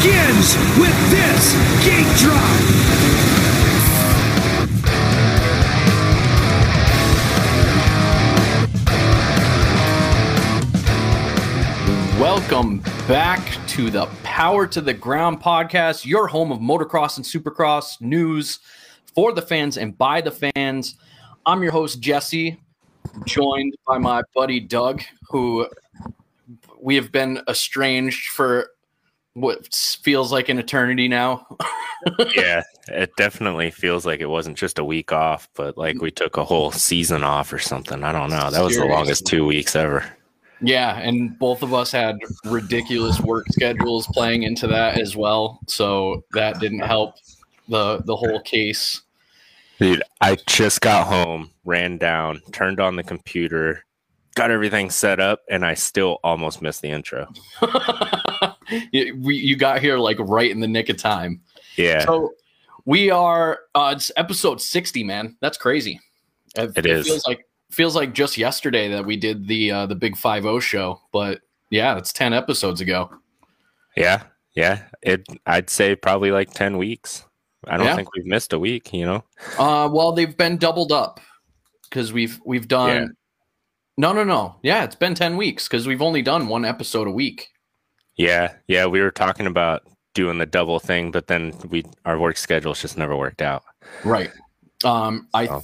begins with this gate drop. Welcome back to the Power to the Ground podcast, your home of motocross and supercross news for the fans and by the fans. I'm your host, Jesse, joined by my buddy Doug, who we have been estranged for what feels like an eternity now. yeah, it definitely feels like it wasn't just a week off, but like we took a whole season off or something. I don't know. That was the longest two weeks ever. Yeah, and both of us had ridiculous work schedules playing into that as well, so that didn't help the the whole case. Dude, I just got home, ran down, turned on the computer, got everything set up, and I still almost missed the intro. you, we, you got here like right in the nick of time. Yeah. So we are uh it's episode 60, man. That's crazy. It, It is. feels like feels like just yesterday that we did the uh the big 50 show, but yeah, it's 10 episodes ago. yeah. Yeah. It I'd say probably like 10 weeks. I don't Yeah. think we've missed a week, you know? Uh well, they've been doubled up cuz we've we've done Yeah. No, no, no. Yeah, it's been 10 weeks cuz we've only done one episode a week. Yeah. Yeah. We were talking about doing the double thing, but then we our work schedules just never worked out. Right. Um I So.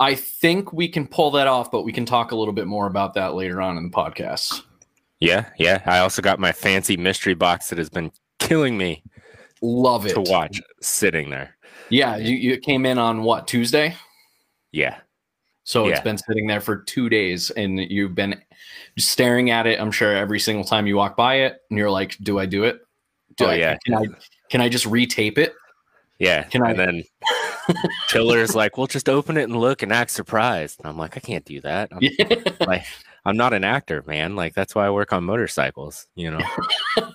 I think we can pull that off, but we can talk a little bit more about that later on in the podcast. Yeah, yeah. I also got my fancy mystery box that has been killing me Love it. to watch sitting there. Yeah, you, you came in on what Tuesday, Yeah. So it's been sitting there for two days, and you've been staring at it. I'm sure every single time you walk by it, and you're like, "Do I do it? Do Oh, I, yeah. Can I can I just retape it? Yeah. Can I- and then Tiller's like, well, just open it and look and act surprised. And I'm like, I can't do that. I'm, like, I'm not an actor, man. Like, that's why I work on motorcycles, you know?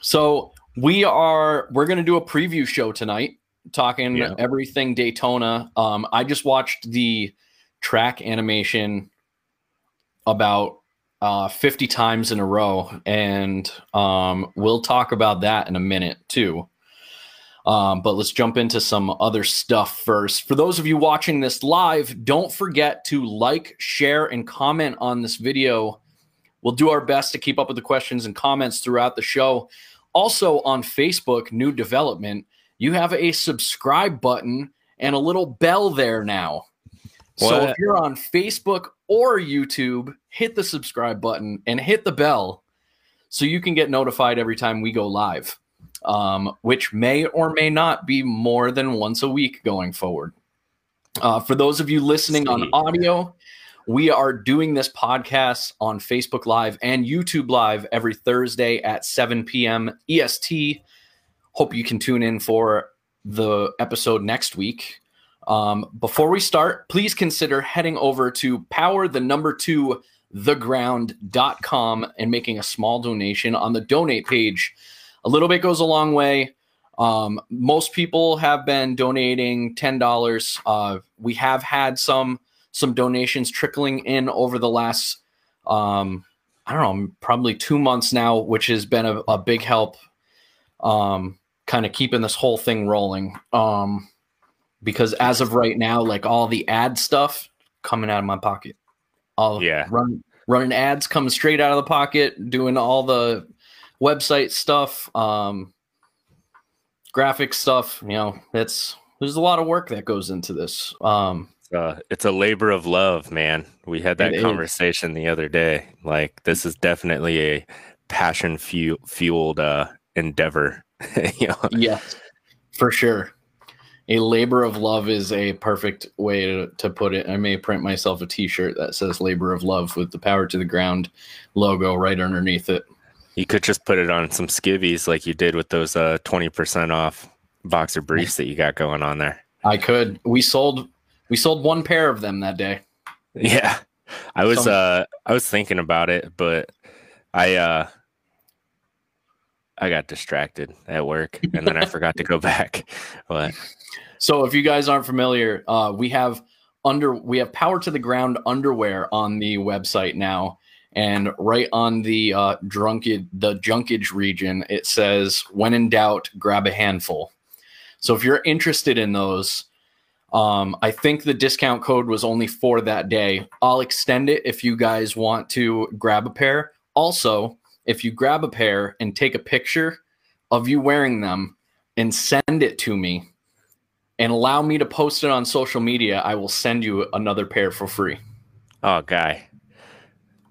so we are we're gonna do a preview show tonight, talking Yeah. everything Daytona. Um, I just watched the track animation about uh 50 times in a row and um we'll talk about that in a minute too um but let's jump into some other stuff first for those of you watching this live don't forget to like share and comment on this video we'll do our best to keep up with the questions and comments throughout the show also on facebook new development you have a subscribe button and a little bell there now so if you're on Facebook or YouTube, hit the subscribe button and hit the bell so you can get notified every time we go live, um, which may or may not be more than once a week going forward. Uh, for those of you listening on audio, we are doing this podcast on Facebook Live and YouTube Live every Thursday at 7 p.m. EST. Hope you can tune in for the episode next week. Um, before we start, please consider heading over to power the number two theground.com and making a small donation on the donate page. A little bit goes a long way. Um, most people have been donating ten dollars. Uh, we have had some some donations trickling in over the last um, I don't know, probably two months now, which has been a, a big help. Um, kind of keeping this whole thing rolling. Um, because as of right now, like all the ad stuff coming out of my pocket. All Yeah. run, running ads coming straight out of the pocket, doing all the website stuff, um, graphic stuff. You know, it's there's a lot of work that goes into this. Um, Uh, it's a labor of love, man. We had that It is. conversation the other day. Like, this is definitely a passion fu- fueled uh, endeavor. you know? yes, for sure. A labor of love is a perfect way to, to put it. I may print myself a T-shirt that says "Labor of Love" with the "Power to the Ground" logo right underneath it. You could just put it on some skivvies like you did with those uh, 20% off boxer briefs that you got going on there. I could. We sold. We sold one pair of them that day. Yeah. I was Some- uh I was thinking about it, but I uh I got distracted at work and then I forgot to go back. But So if you guys aren't familiar, uh, we have under we have power to the ground underwear on the website now, and right on the uh, drunkage the junkage region, it says, "When in doubt, grab a handful." So if you're interested in those, um, I think the discount code was only for that day. I'll extend it if you guys want to grab a pair. Also, if you grab a pair and take a picture of you wearing them and send it to me and allow me to post it on social media, I will send you another pair for free. Oh, guy.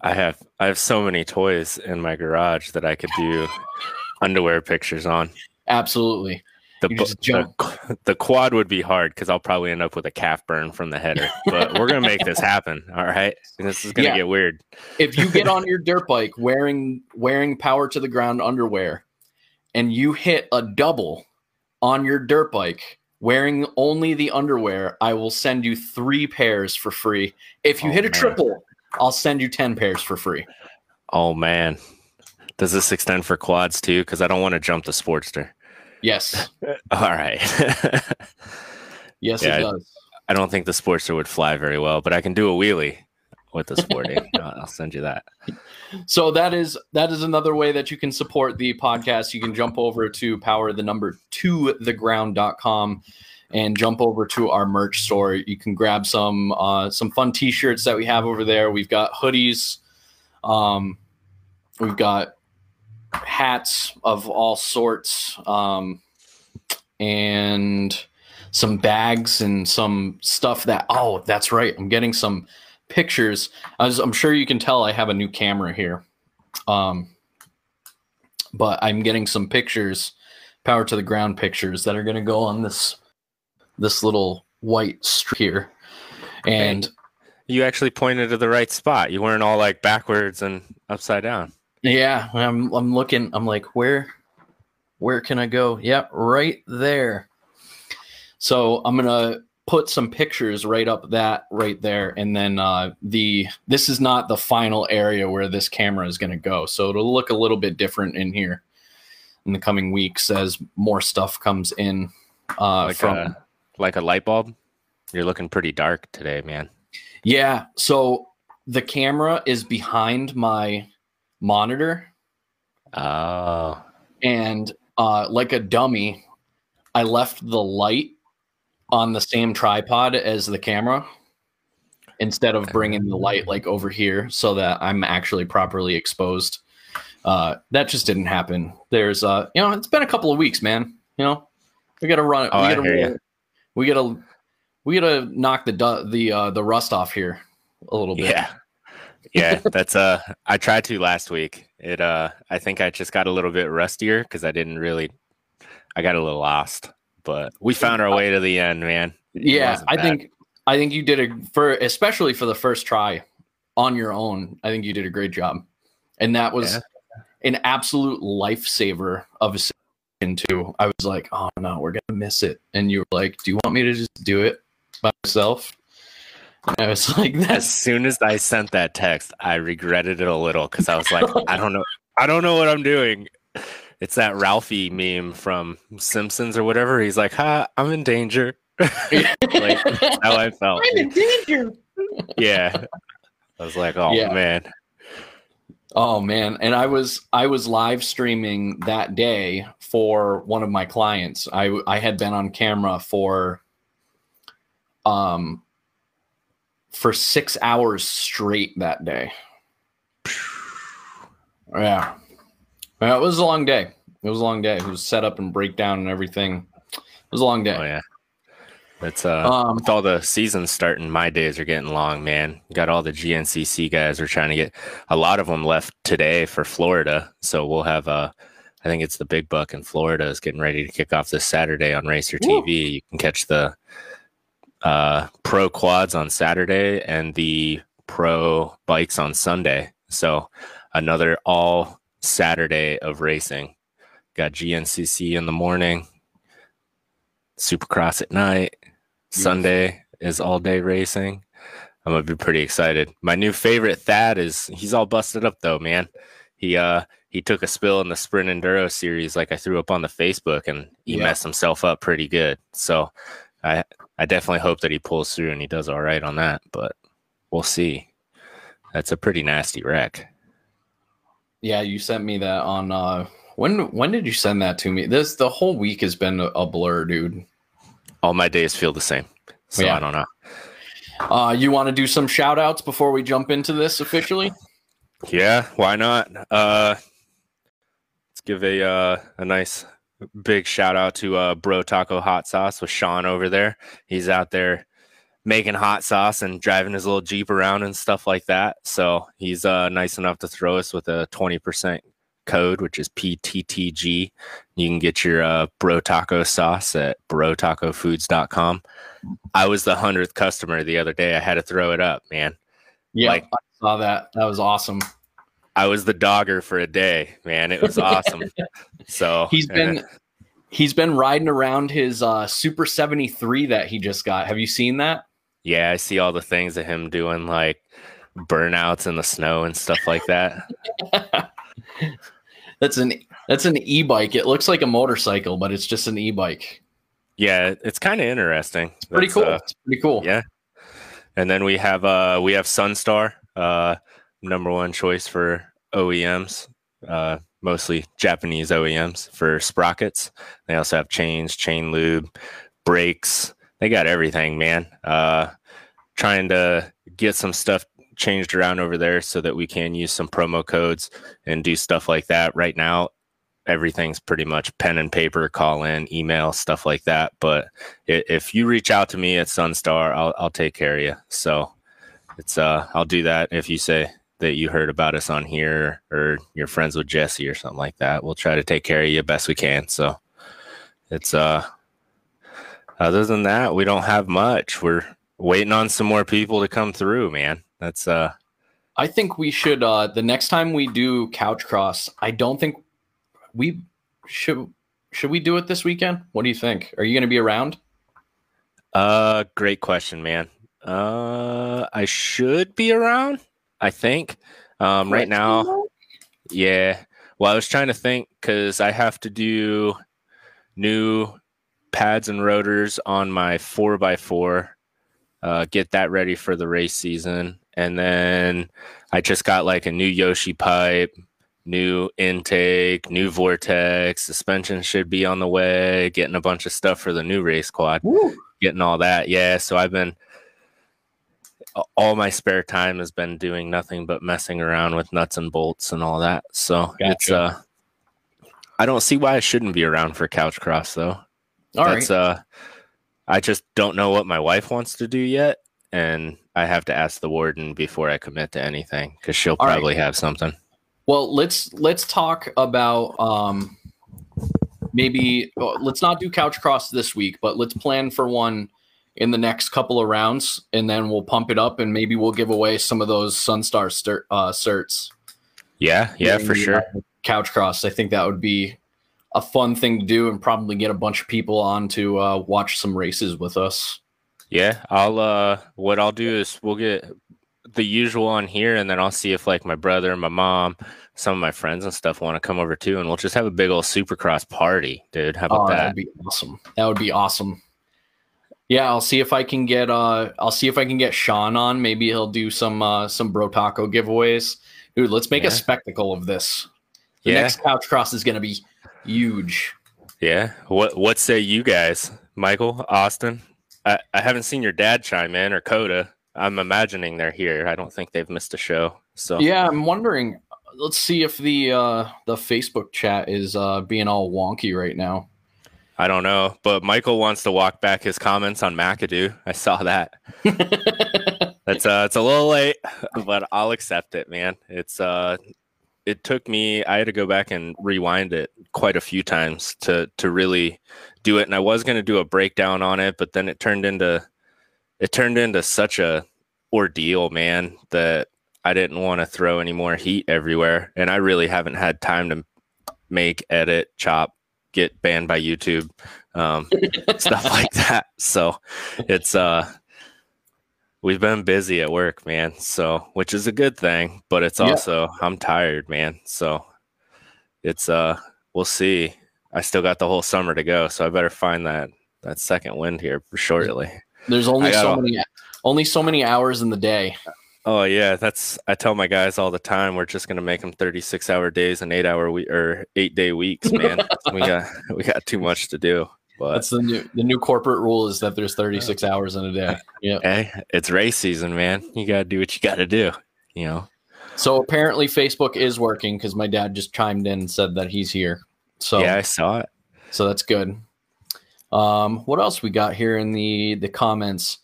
I have I have so many toys in my garage that I could do underwear pictures on. Absolutely. The, the, the quad would be hard because I'll probably end up with a calf burn from the header. But we're gonna make this happen. All right. This is gonna yeah. get weird. if you get on your dirt bike wearing wearing power to the ground underwear and you hit a double on your dirt bike wearing only the underwear, I will send you three pairs for free. If you oh, hit a man. triple, I'll send you 10 pairs for free. Oh man. Does this extend for quads too? Because I don't want to jump the Sportster. Yes. All right. yes, yeah, it does. I, I don't think the Sportster would fly very well, but I can do a wheelie with the Sporting. I'll send you that. So that is that is another way that you can support the podcast. You can jump over to power the number to the ground.com and jump over to our merch store. You can grab some uh, some fun t-shirts that we have over there. We've got hoodies. Um, we've got hats of all sorts, um, and some bags and some stuff that. Oh, that's right. I'm getting some pictures. As I'm sure you can tell, I have a new camera here. Um, but I'm getting some pictures, power to the ground pictures that are going to go on this this little white strip here. And you actually pointed to the right spot. You weren't all like backwards and upside down. Yeah, I'm I'm looking. I'm like, where where can I go? Yep, right there. So I'm gonna put some pictures right up that right there, and then uh, the this is not the final area where this camera is gonna go. So it'll look a little bit different in here in the coming weeks as more stuff comes in uh, like from a, like a light bulb. You're looking pretty dark today, man. Yeah. So the camera is behind my monitor. Oh. And uh, like a dummy, I left the light on the same tripod as the camera instead of bringing the light like over here so that I'm actually properly exposed. Uh, that just didn't happen. There's, uh, you know, it's been a couple of weeks, man. You know, we got to run. Oh, we got to we gotta we gotta knock the the uh, the rust off here a little bit. Yeah, yeah. That's uh, I tried to last week. It uh, I think I just got a little bit rustier because I didn't really. I got a little lost, but we found our way to the end, man. It yeah, I think I think you did a for especially for the first try on your own. I think you did a great job, and that was. Yeah. An absolute lifesaver of a into, I was like, oh no, we're gonna miss it. And you were like, do you want me to just do it by myself? And I was like, that. as soon as I sent that text, I regretted it a little because I was like, I don't know, I don't know what I'm doing. It's that Ralphie meme from Simpsons or whatever. He's like, "Ha, I'm in danger." like how I felt. I'm in danger. yeah, I was like, "Oh yeah. man." Oh man, and I was I was live streaming that day for one of my clients. I I had been on camera for um for 6 hours straight that day. Yeah. Well, it was a long day. It was a long day. It was set up and breakdown and everything. It was a long day. Oh yeah. It's uh, um, with all the seasons starting, my days are getting long, man. got all the GNCC guys. We're trying to get a lot of them left today for Florida, so we'll have uh, I think it's the Big Buck in Florida is getting ready to kick off this Saturday on Racer Woo. TV. You can catch the uh, pro quads on Saturday and the pro bikes on Sunday. So another all Saturday of racing. Got GNCC in the morning, Supercross at night, Sunday is all day racing. I'm gonna be pretty excited. My new favorite Thad is he's all busted up though, man. He uh he took a spill in the sprint enduro series like I threw up on the Facebook and he yeah. messed himself up pretty good. So I I definitely hope that he pulls through and he does all right on that, but we'll see. That's a pretty nasty wreck. Yeah, you sent me that on uh when when did you send that to me? This the whole week has been a, blur, dude. All my days feel the same. So yeah. I don't know. Uh you want to do some shout outs before we jump into this officially? Yeah, why not? Uh let's give a uh a nice big shout out to uh Bro Taco Hot Sauce with Sean over there. He's out there making hot sauce and driving his little Jeep around and stuff like that. So he's uh, nice enough to throw us with a 20% code, which is PTTG. You can get your uh, Bro Taco sauce at brotacofoods.com. I was the 100th customer the other day. I had to throw it up, man. Yeah, like, I saw that. That was awesome. I was the dogger for a day, man. It was awesome. so he's been he's been riding around his uh, Super 73 that he just got. Have you seen that? Yeah, I see all the things of him doing like burnouts in the snow and stuff like that. that's an that's an e-bike. It looks like a motorcycle, but it's just an e-bike. Yeah, it's kind of interesting. It's pretty cool. Uh, it's pretty cool. Yeah. And then we have uh we have Sunstar, uh number one choice for OEMs, uh mostly Japanese OEMs for sprockets. They also have chains, chain lube, brakes, they got everything, man. Uh, trying to get some stuff changed around over there so that we can use some promo codes and do stuff like that. Right now, everything's pretty much pen and paper, call in, email, stuff like that. But if you reach out to me at Sunstar, I'll, I'll take care of you. So it's uh, I'll do that if you say that you heard about us on here or you're friends with Jesse or something like that. We'll try to take care of you best we can. So it's uh other than that, we don't have much. We're waiting on some more people to come through, man. That's uh I think we should uh the next time we do couch cross, I don't think we should should we do it this weekend? What do you think? Are you going to be around? Uh great question, man. Uh I should be around, I think. Um right now yeah. Well, I was trying to think cuz I have to do new pads and rotors on my 4x4, uh, get that ready for the race season. And then I just got like a new Yoshi pipe, new intake, new vortex, suspension should be on the way, getting a bunch of stuff for the new race quad, Woo. getting all that. Yeah. So I've been, all my spare time has been doing nothing but messing around with nuts and bolts and all that. So gotcha. it's, uh, I don't see why I shouldn't be around for couch cross though. All That's right. uh I just don't know what my wife wants to do yet and I have to ask the warden before I commit to anything cuz she'll All probably right. have something. Well, let's let's talk about um maybe well, let's not do couch cross this week, but let's plan for one in the next couple of rounds and then we'll pump it up and maybe we'll give away some of those Sunstar stir, uh, certs. Yeah, yeah, for sure. Couch cross. I think that would be a fun thing to do and probably get a bunch of people on to uh, watch some races with us. Yeah, I'll uh what I'll do is we'll get the usual on here and then I'll see if like my brother, my mom, some of my friends and stuff want to come over too and we'll just have a big old supercross party, dude. How about oh, that? That'd be awesome. That would be awesome. Yeah, I'll see if I can get uh I'll see if I can get Sean on. Maybe he'll do some uh some bro taco giveaways. Dude, let's make yeah. a spectacle of this. The yeah. next couch cross is gonna be huge. Yeah. What what say you guys, Michael, Austin? I, I haven't seen your dad chime in or Coda. I'm imagining they're here. I don't think they've missed a show. So yeah, I'm wondering. Let's see if the uh, the Facebook chat is uh, being all wonky right now. I don't know, but Michael wants to walk back his comments on McAdoo. I saw that. That's uh, it's a little late, but I'll accept it, man. It's uh, it took me i had to go back and rewind it quite a few times to to really do it and i was going to do a breakdown on it but then it turned into it turned into such a ordeal man that i didn't want to throw any more heat everywhere and i really haven't had time to make edit chop get banned by youtube um, stuff like that so it's uh we've been busy at work, man. So, which is a good thing, but it's also yeah. I'm tired, man. So, it's uh, we'll see. I still got the whole summer to go, so I better find that that second wind here shortly. There's only so many only so many hours in the day. Oh yeah, that's I tell my guys all the time. We're just gonna make them thirty six hour days and eight hour week or eight day weeks, man. we got we got too much to do. But that's the new the new corporate rule is that there's thirty six hours in a day. Yeah, hey, it's race season, man. You gotta do what you gotta do. You know. So apparently Facebook is working because my dad just chimed in and said that he's here. So yeah, I saw it. So that's good. Um, what else we got here in the the comments?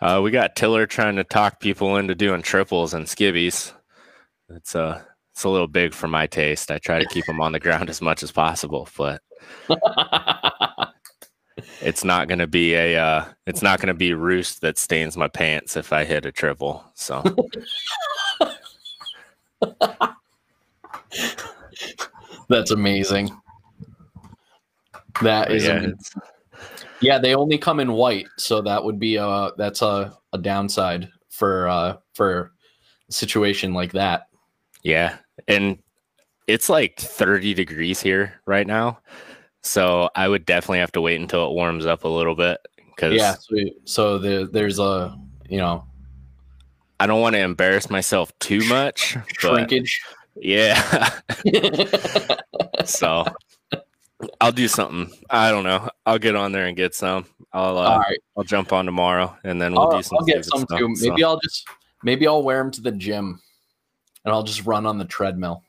Uh, we got Tiller trying to talk people into doing triples and skivvies. It's uh it's a little big for my taste. I try to keep them on the ground as much as possible, but it's not going to be a uh, it's not going to be roost that stains my pants if I hit a triple. So That's amazing. That is yeah, yeah, they only come in white, so that would be a that's a, a downside for uh for a situation like that. Yeah. And it's like 30 degrees here right now. So I would definitely have to wait until it warms up a little bit because yeah, so, so the, there's a you know I don't want to embarrass myself too much. Shrinkage. Yeah. so I'll do something. I don't know. I'll get on there and get some. I'll uh, All right. I'll jump on tomorrow and then we'll I'll, do some. I'll get some stuff, too. Maybe so. I'll just maybe I'll wear them to the gym and I'll just run on the treadmill.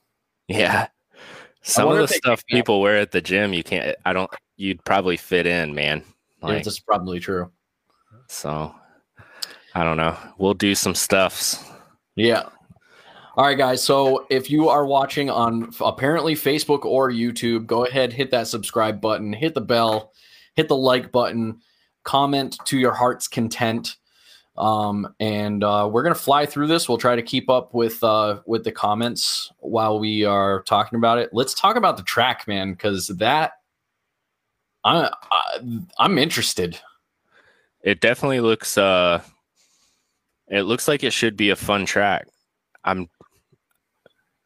Yeah. Some of the stuff people wear at the gym, you can't. I don't. You'd probably fit in, man. Like, yeah, that's probably true. So I don't know. We'll do some stuffs. Yeah. All right, guys. So if you are watching on apparently Facebook or YouTube, go ahead, hit that subscribe button, hit the bell, hit the like button, comment to your heart's content. Um, and uh, we're gonna fly through this. We'll try to keep up with uh, with the comments while we are talking about it. Let's talk about the track, man, because that I, I I'm interested. It definitely looks uh it looks like it should be a fun track. I'm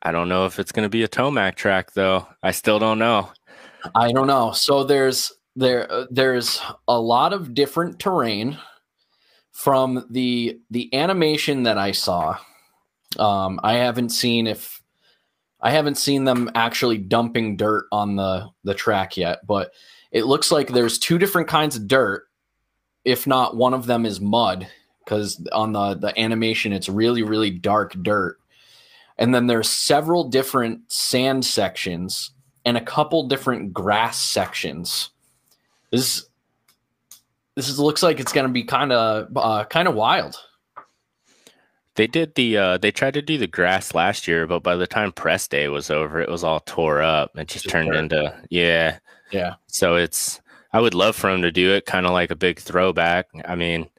I don't know if it's going to be a Tomac track though. I still don't know. I don't know. So there's there uh, there's a lot of different terrain from the the animation that I saw. Um, I haven't seen if I haven't seen them actually dumping dirt on the the track yet, but it looks like there's two different kinds of dirt. If not, one of them is mud because on the the animation it's really really dark dirt and then there's several different sand sections and a couple different grass sections. This this is, looks like it's going to be kind of uh, kind of wild. They did the uh, they tried to do the grass last year but by the time press day was over it was all tore up it just, just turned into yeah. Yeah. So it's i would love for them to do it kind of like a big throwback. I mean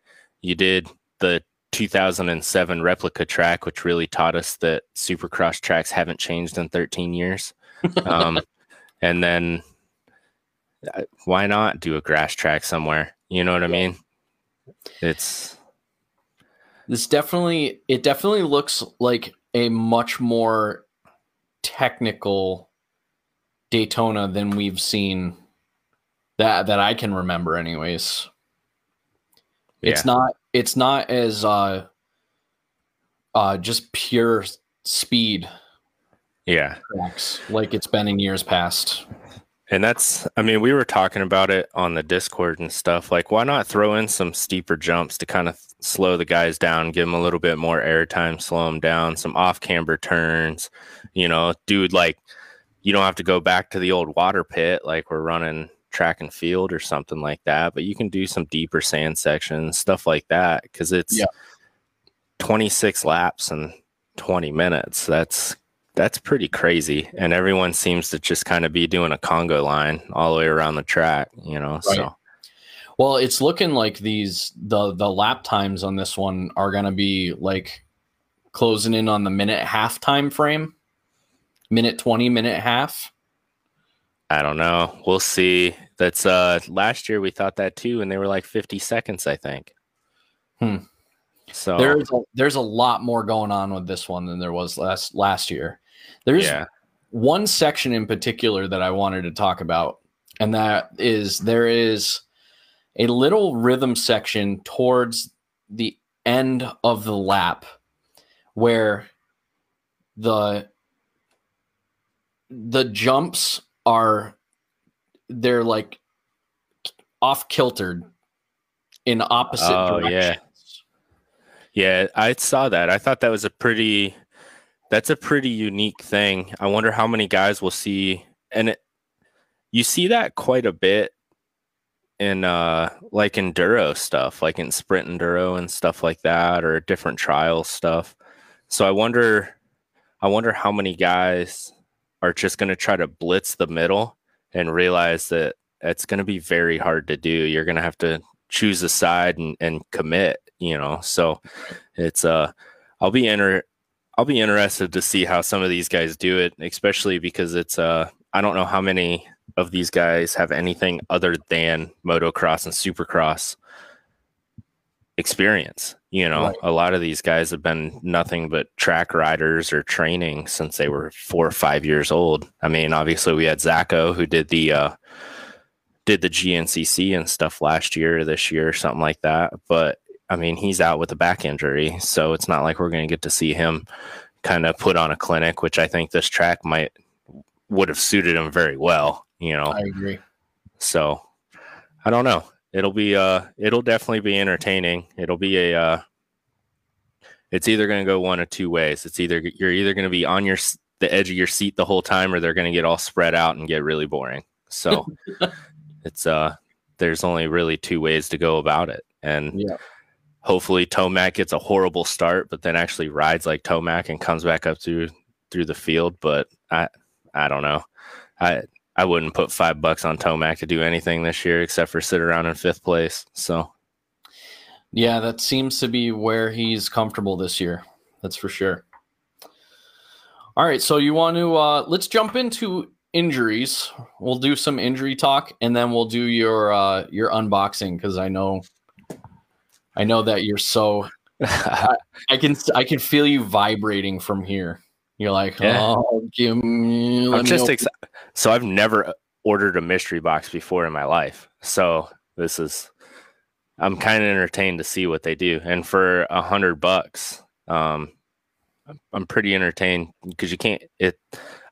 you did the 2007 replica track, which really taught us that supercross tracks haven't changed in 13 years. Um, and then uh, why not do a grass track somewhere? You know what I mean? It's this definitely it definitely looks like a much more technical Daytona than we've seen that that I can remember anyways. Yeah. It's not it's not as uh uh just pure speed yeah. tracks like it's been in years past. And that's i mean we were talking about it on the discord and stuff like why not throw in some steeper jumps to kind of slow the guys down give them a little bit more airtime slow them down some off camber turns you know dude like you don't have to go back to the old water pit like we're running track and field or something like that. But you can do some deeper sand sections, stuff like that, because it's yeah. 26 laps and 20 minutes. That's that's pretty crazy. And everyone seems to just kind of be doing a Congo line all the way around the track, you know. Right. So well, it's looking like these the the lap times on this one are gonna be like closing in on the minute half time frame. Minute 20, minute half. I don't know. We'll see. That's uh last year we thought that too, and they were like 50 seconds, I think. Hmm. So there's a, there's a lot more going on with this one than there was last last year. There's yeah. one section in particular that I wanted to talk about, and that is there is a little rhythm section towards the end of the lap where the the jumps are they're like off kiltered in opposite oh, directions. Yeah. yeah, I saw that. I thought that was a pretty that's a pretty unique thing. I wonder how many guys will see and it, you see that quite a bit in uh like enduro stuff, like in sprint enduro and stuff like that or different trial stuff. So I wonder I wonder how many guys are just going to try to blitz the middle and realize that it's going to be very hard to do. You're going to have to choose a side and, and commit, you know. So it's uh I'll be inter I'll be interested to see how some of these guys do it, especially because it's uh I don't know how many of these guys have anything other than motocross and supercross experience. You know, right. a lot of these guys have been nothing but track riders or training since they were four or five years old. I mean, obviously we had Zacho who did the uh, did the GNCC and stuff last year, or this year, or something like that. But I mean, he's out with a back injury, so it's not like we're going to get to see him kind of put on a clinic, which I think this track might would have suited him very well. You know, I agree. So I don't know it'll be uh it'll definitely be entertaining. It'll be a uh it's either going to go one of two ways. It's either you're either going to be on your the edge of your seat the whole time or they're going to get all spread out and get really boring. So it's uh there's only really two ways to go about it. And yeah. hopefully Tomac gets a horrible start but then actually rides like Tomac and comes back up through through the field, but I I don't know. I I wouldn't put five bucks on Tomac to do anything this year except for sit around in fifth place. So, yeah, that seems to be where he's comfortable this year. That's for sure. All right, so you want to uh, let's jump into injuries. We'll do some injury talk, and then we'll do your uh, your unboxing because I know I know that you're so. I, I can I can feel you vibrating from here. You're like, yeah. oh, give me. I'm just. So I've never ordered a mystery box before in my life. So this is, I'm kind of entertained to see what they do. And for a hundred bucks, um, I'm pretty entertained because you can't. It,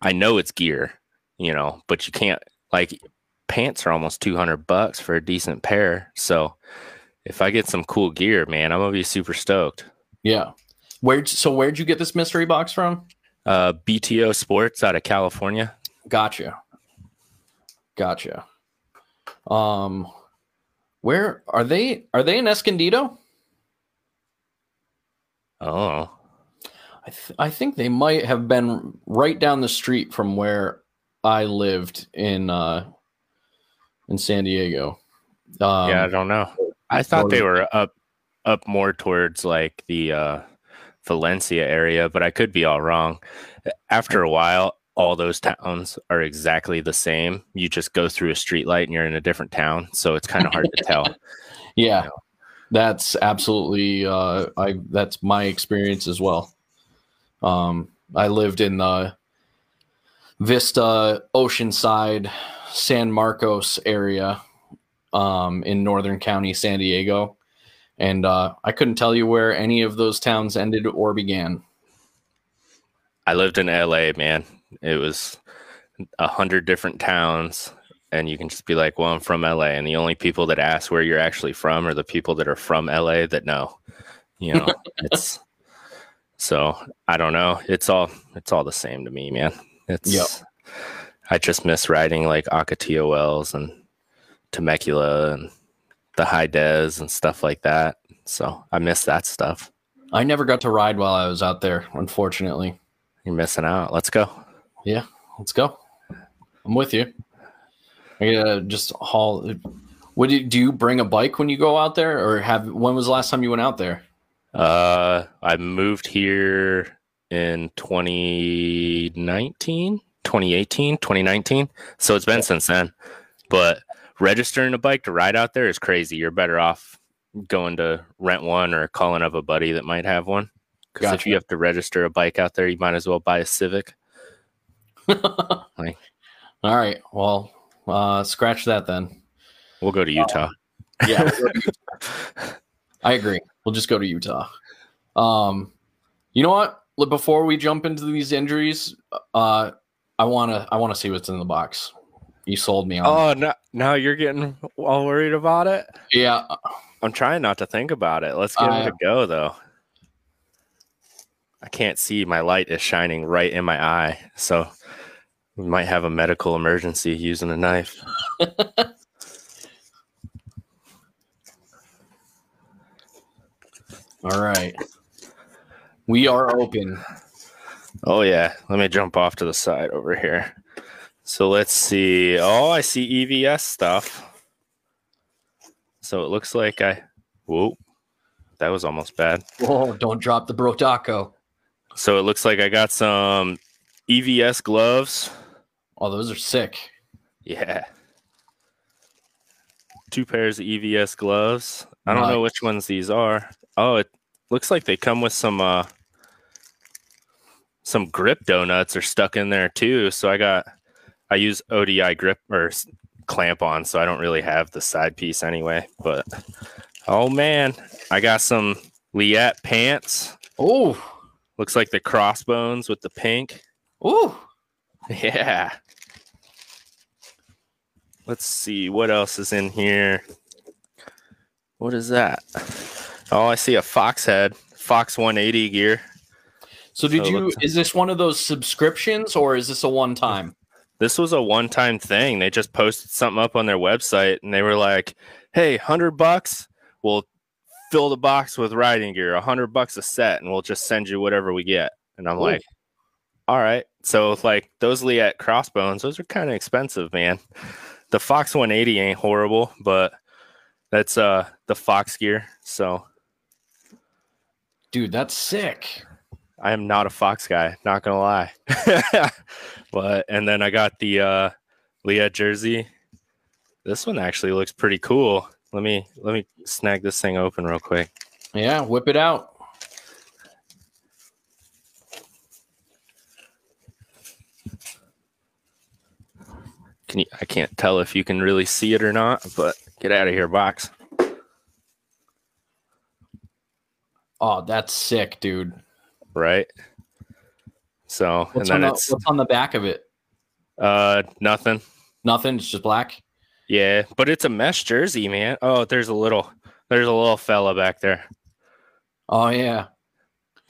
I know it's gear, you know, but you can't like pants are almost 200 bucks for a decent pair. So if I get some cool gear, man, I'm gonna be super stoked. Yeah. Where so where'd you get this mystery box from? Uh, BTO Sports out of California. Gotcha. Gotcha. Um, where are they? Are they in Escondido? Oh, I th- I think they might have been right down the street from where I lived in uh in San Diego. Um, yeah, I don't know. I thought they were up up more towards like the uh Valencia area, but I could be all wrong. After a while, all those towns are exactly the same. You just go through a street light and you're in a different town, so it's kind of hard to tell. Yeah. You know? That's absolutely uh I that's my experience as well. Um I lived in the Vista Oceanside San Marcos area um in Northern County, San Diego and uh, I couldn't tell you where any of those towns ended or began. I lived in LA, man. It was a hundred different towns, and you can just be like, "Well, I'm from LA," and the only people that ask where you're actually from are the people that are from LA that know. You know, it's so I don't know. It's all it's all the same to me, man. It's yep. I just miss riding like Ocotillo Wells and Temecula and the high des and stuff like that. So I miss that stuff. I never got to ride while I was out there, unfortunately. You're missing out. Let's go. Yeah, let's go. I'm with you. I gotta just haul. Would you do you bring a bike when you go out there, or have? When was the last time you went out there? Uh, I moved here in 2019, 2018, 2019. So it's been since then. But registering a bike to ride out there is crazy. You're better off going to rent one or calling up a buddy that might have one. Because gotcha. if you have to register a bike out there, you might as well buy a Civic. like, all right. Well, uh, scratch that then. We'll go to Utah. Uh, yeah. I agree. We'll just go to Utah. Um, You know what? Before we jump into these injuries, uh, I wanna I wanna see what's in the box. You sold me on. Oh, no, now you're getting all worried about it. Yeah, I'm trying not to think about it. Let's give uh, it a go, though. I can't see. My light is shining right in my eye, so we might have a medical emergency using a knife. All right. We are open. Oh yeah. Let me jump off to the side over here. So let's see. Oh, I see EVS stuff. So it looks like I whoa. That was almost bad. Whoa, don't drop the Brotaco. So it looks like I got some EVS gloves. Oh, those are sick. Yeah. Two pairs of EVS gloves. I don't know which ones these are. Oh, it looks like they come with some uh some grip donuts are stuck in there too. So I got I use ODI grip or clamp on, so I don't really have the side piece anyway. But oh man, I got some Leatt pants. Oh, looks like the crossbones with the pink. Oh, yeah. Let's see what else is in here. What is that? Oh, I see a Fox head, Fox 180 gear. So did so you? Is this one of those subscriptions or is this a one time? This was a one time thing. They just posted something up on their website and they were like, "Hey, hundred bucks, we'll fill the box with riding gear. A hundred bucks a set, and we'll just send you whatever we get." And I'm Ooh. like, "All right." So like those Leatt crossbones, those are kind of expensive, man the Fox 180 ain't horrible, but that's uh the Fox gear. So, dude, that's sick. I am not a Fox guy, not gonna lie. but and then I got the uh Leatt jersey. This one actually looks pretty cool. Let me let me snag this thing open real quick. Yeah, whip it out. Can you, I can't tell if you can really see it or not, but get out of here, box. Oh, that's sick, dude. Right. So, what's and then on the, what's on the back of it? Uh, nothing. Nothing. It's just black. Yeah, but it's a mesh jersey, man. Oh, there's a little, there's a little fella back there. Oh yeah.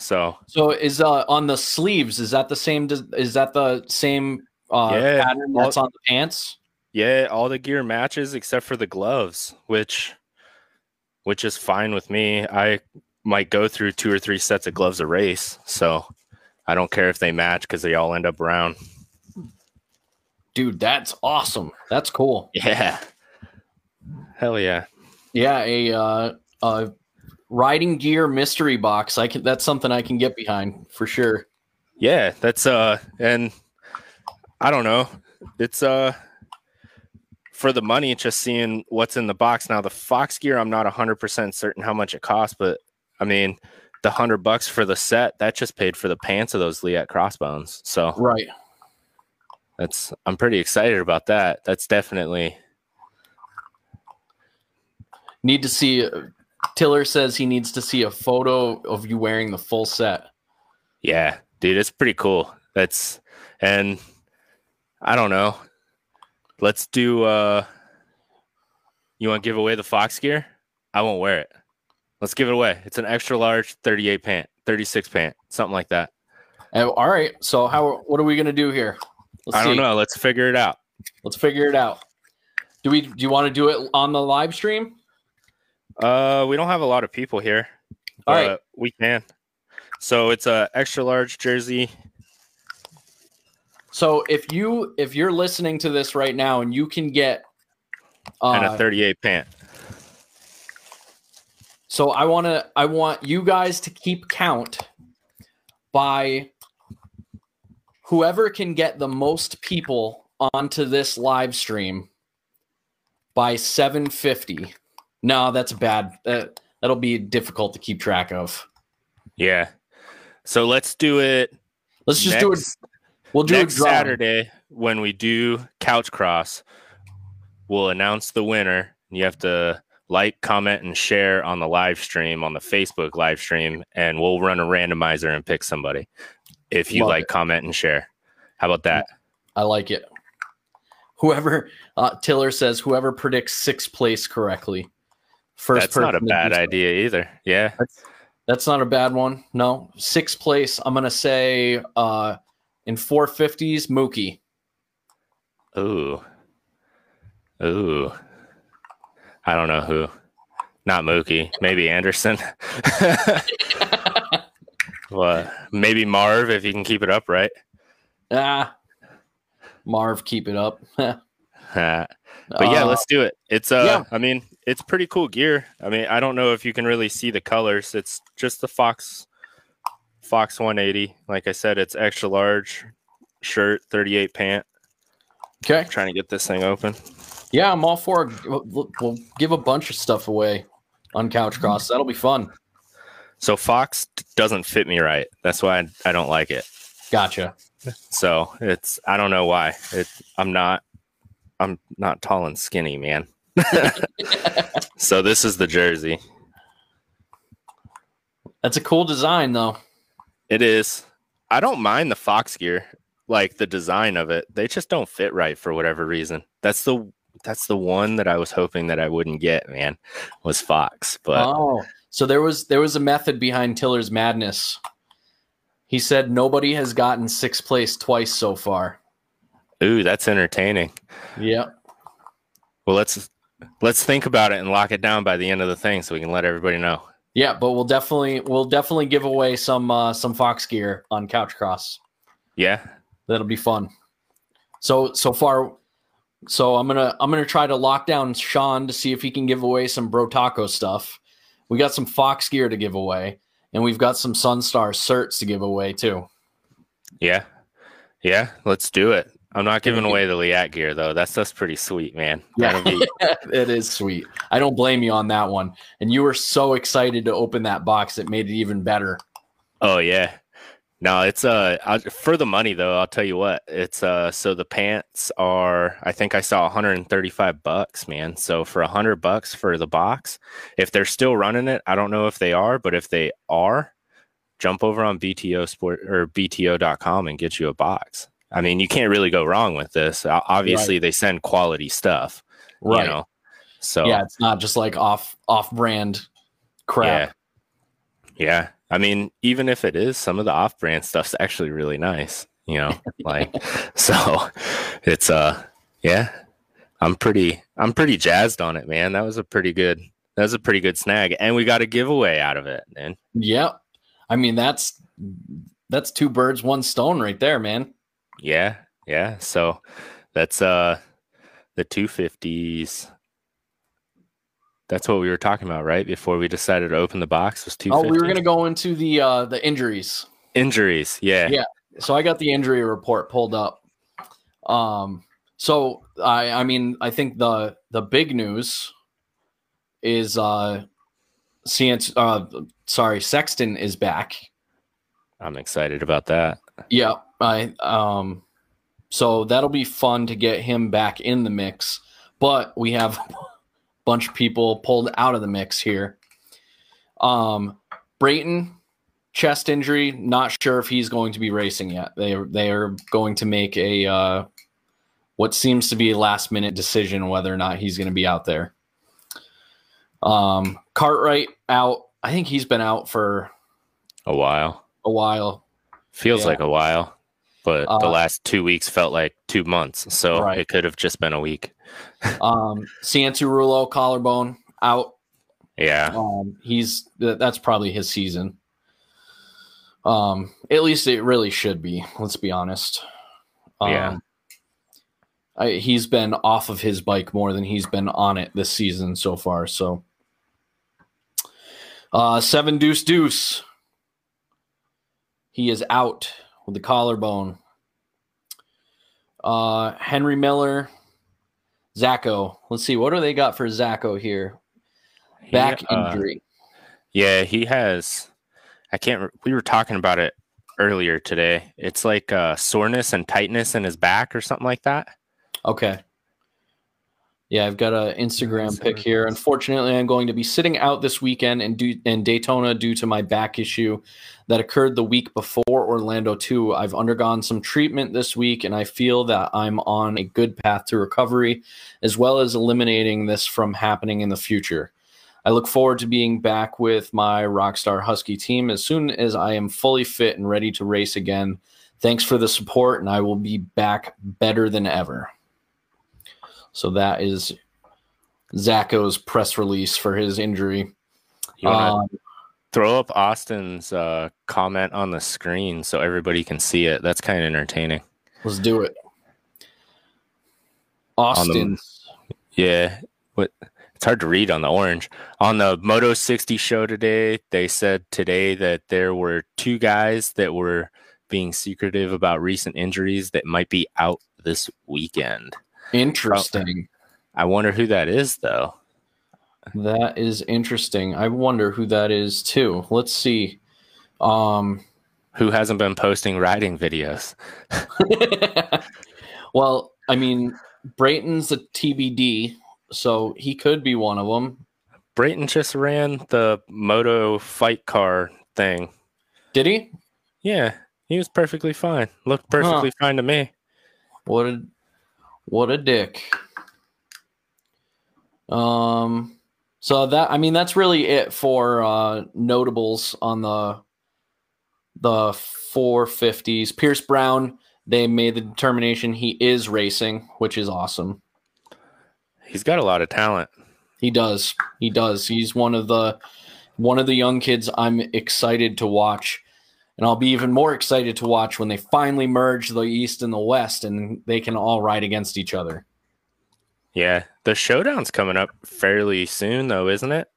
So, so is uh on the sleeves? Is that the same? Is that the same uh, yeah, pattern that's all, on the pants. Yeah, all the gear matches except for the gloves, which which is fine with me. I might go through two or three sets of gloves a race, so I don't care if they match because they all end up brown. Dude, that's awesome. That's cool. Yeah. Hell yeah. Yeah, a uh, a riding gear mystery box. I can that's something I can get behind for sure. Yeah, that's uh and I don't know. It's uh for the money, just seeing what's in the box. Now the Fox gear, I'm not hundred percent certain how much it costs, but I mean the hundred bucks for the set, that just paid for the pants of those Leatt crossbones. So right. That's I'm pretty excited about that. That's definitely need to see Tiller says he needs to see a photo of you wearing the full set. Yeah, dude, it's pretty cool. That's and I don't know. Let's do uh you want to give away the Fox gear? I won't wear it. Let's give it away. It's an extra large 38 pant, 36 pant, something like that. Uh, all right. So how what are we going to do here? Let's I don't know. Let's figure it out. Let's figure it out. Do we do you want to do it on the live stream? Uh we don't have a lot of people here. All right. We can. So it's a extra large jersey so if you if you're listening to this right now and you can get uh, and a 38 pant. So I want to I want you guys to keep count by whoever can get the most people onto this live stream by 750. No, that's bad. That that'll be difficult to keep track of. Yeah. So let's do it. Let's just next, do it We'll do next Saturday when we do couch cross. We'll announce the winner. You have to like, comment, and share on the live stream on the Facebook live stream, and we'll run a randomizer and pick somebody. If you Love like, it. comment, and share. How about that? I like it. Whoever uh, Tiller says, whoever predicts sixth place correctly, first. That's not a bad idea either. Yeah. That's not a bad one. No, sixth place. I'm gonna say uh, in 450s, Mookie. Ooh. Ooh. I don't know who. Not Mookie. Maybe Anderson. what? Maybe Marv if you can keep it up, right? Ah, Marv, keep it up. but yeah, let's do it. It's uh yeah. I mean, it's pretty cool gear. I mean, I don't know if you can really see the colors. It's just the Fox Fox 180. Like I said, it's extra large shirt, 38 pant. Okay. trying to get this thing open. Yeah, I'm all for it. We'll, we'll give a bunch of stuff away on Couch Cross. That'll be fun. So Fox doesn't fit me right. That's why I, I don't like it. Gotcha. So it's I don't know why. It I'm not I'm not tall and skinny, man. so this is the jersey. That's a cool design, though. It is. I don't mind the Fox gear, like the design of it. They just don't fit right for whatever reason. That's the that's the one that I was hoping that I wouldn't get, man, was Fox. But oh, so there was there was a method behind Tiller's madness. He said nobody has gotten sixth place twice so far. ooh, that's entertaining. Yeah. Well, let's let's think about it and lock it down by the end of the thing so we can let everybody know. Yeah, but we'll definitely we'll definitely give away some uh, some Fox gear on Couch Cross. Yeah. That'll be fun. So so far, so I'm gonna I'm gonna try to lock down Sean to see if he can give away some Bro Taco stuff. We got some Fox gear to give away, and we've got some Sunstar certs to give away too. Yeah. Yeah, let's do it. I'm not giving away the Leatt gear though. That's that's pretty sweet, man. Yeah. Be it is sweet. I don't blame you on that one. And you were so excited to open that box, it made it even better. Oh yeah. No, it's uh I, for the money though. I'll tell you what. It's uh so the pants are I think I saw 135 bucks, man. So for 100 bucks for the box, if they're still running it, I don't know if they are, but if they are, jump over on BTO sport or bto.com and get you a box. I mean, you can't really go wrong with this. Obviously, they send quality stuff, Right. you know. So Yeah, it's not just like off off brand crap. Yeah. Yeah. I mean, even if it is, some of the off brand stuff's actually really nice, you know, like, so it's, uh, yeah, I'm pretty, I'm pretty jazzed on it, man. That was a pretty good, that was a pretty good snag. And we got a giveaway out of it, man. Yep. I mean that's that's two birds, one stone right there, man. Yeah. Yeah. So that's, uh, the 250s. That's what we were talking about, right? Before we decided to open the box was 250. Oh, we were gonna go into the uh the injuries. injuries. Yeah. Yeah. So I got the injury report pulled up. Um so I I mean I think the the big news is uh CNC uh sorry, Sexton is back. I'm excited about that. Yeah, I um so that'll be fun to get him back in the mix, but we have bunch of people pulled out of the mix here. Um Brayton chest injury, not sure if he's going to be racing yet. They they are going to make a uh what seems to be a last minute decision whether or not he's going to be out there. Um Cartwright out. I think he's been out for A while. a while. Feels Yeah. like a while, but the Uh, last two weeks felt like two months. So Right. it could have just been a week. Um, Cianciarulo collarbone out. Yeah. Um, he's that's probably his season. Um, at least it really should be. Let's be honest. Um, Yeah. I, he's been off of his bike more than he's been on it this season so far. So, uh, seven deuce deuce. He is out with the collarbone. Uh, Henry Miller, Zacho. Let's see what do they got for Zacho here. He, Back uh, injury. yeah, he has. I can't. We were talking about it earlier today. It's like uh, soreness and tightness in his back or something like that. Okay. Yeah, I've got an Instagram pic here. Unfortunately, I'm going to be sitting out this weekend in, du- in Daytona due to my back issue that occurred the week before Orlando 2. I've undergone some treatment this week, and I feel that I'm on a good path to recovery, as well as eliminating this from happening in the future. I look forward to being back with my Rockstar Husky team as soon as I am fully fit and ready to race again. Thanks for the support, and I will be back better than ever. So that is Zacho's press release for his injury. You want to um, throw up Austin's uh, comment on the screen so everybody can see it? That's kind of entertaining. Let's do it. Austin. Yeah. What? It's hard to read on the orange. On the Moto 60 show today, they said today that there were two guys that were being secretive about recent injuries that might be out this weekend. Interesting. I wonder who that is, though. That is interesting. I wonder who that is too. Let's see. Um, who hasn't been posting riding videos? well, I mean, Brayton's a TBD, so he could be one of them. Brayton just ran the moto fight car thing. Did he? Yeah, he was perfectly fine. Looked perfectly huh. fine to me. What a what a dick. Um, so that I mean that's really it for uh, notables on the the 450s. Pierce Brown, they made the determination he is racing, which is awesome. He's got a lot of talent. He does. He does. He's one of the one of the young kids I'm excited to watch and I'll be even more excited to watch when they finally merge the East and the West and they can all ride against each other. Yeah, the showdown's coming up fairly soon, though, isn't it?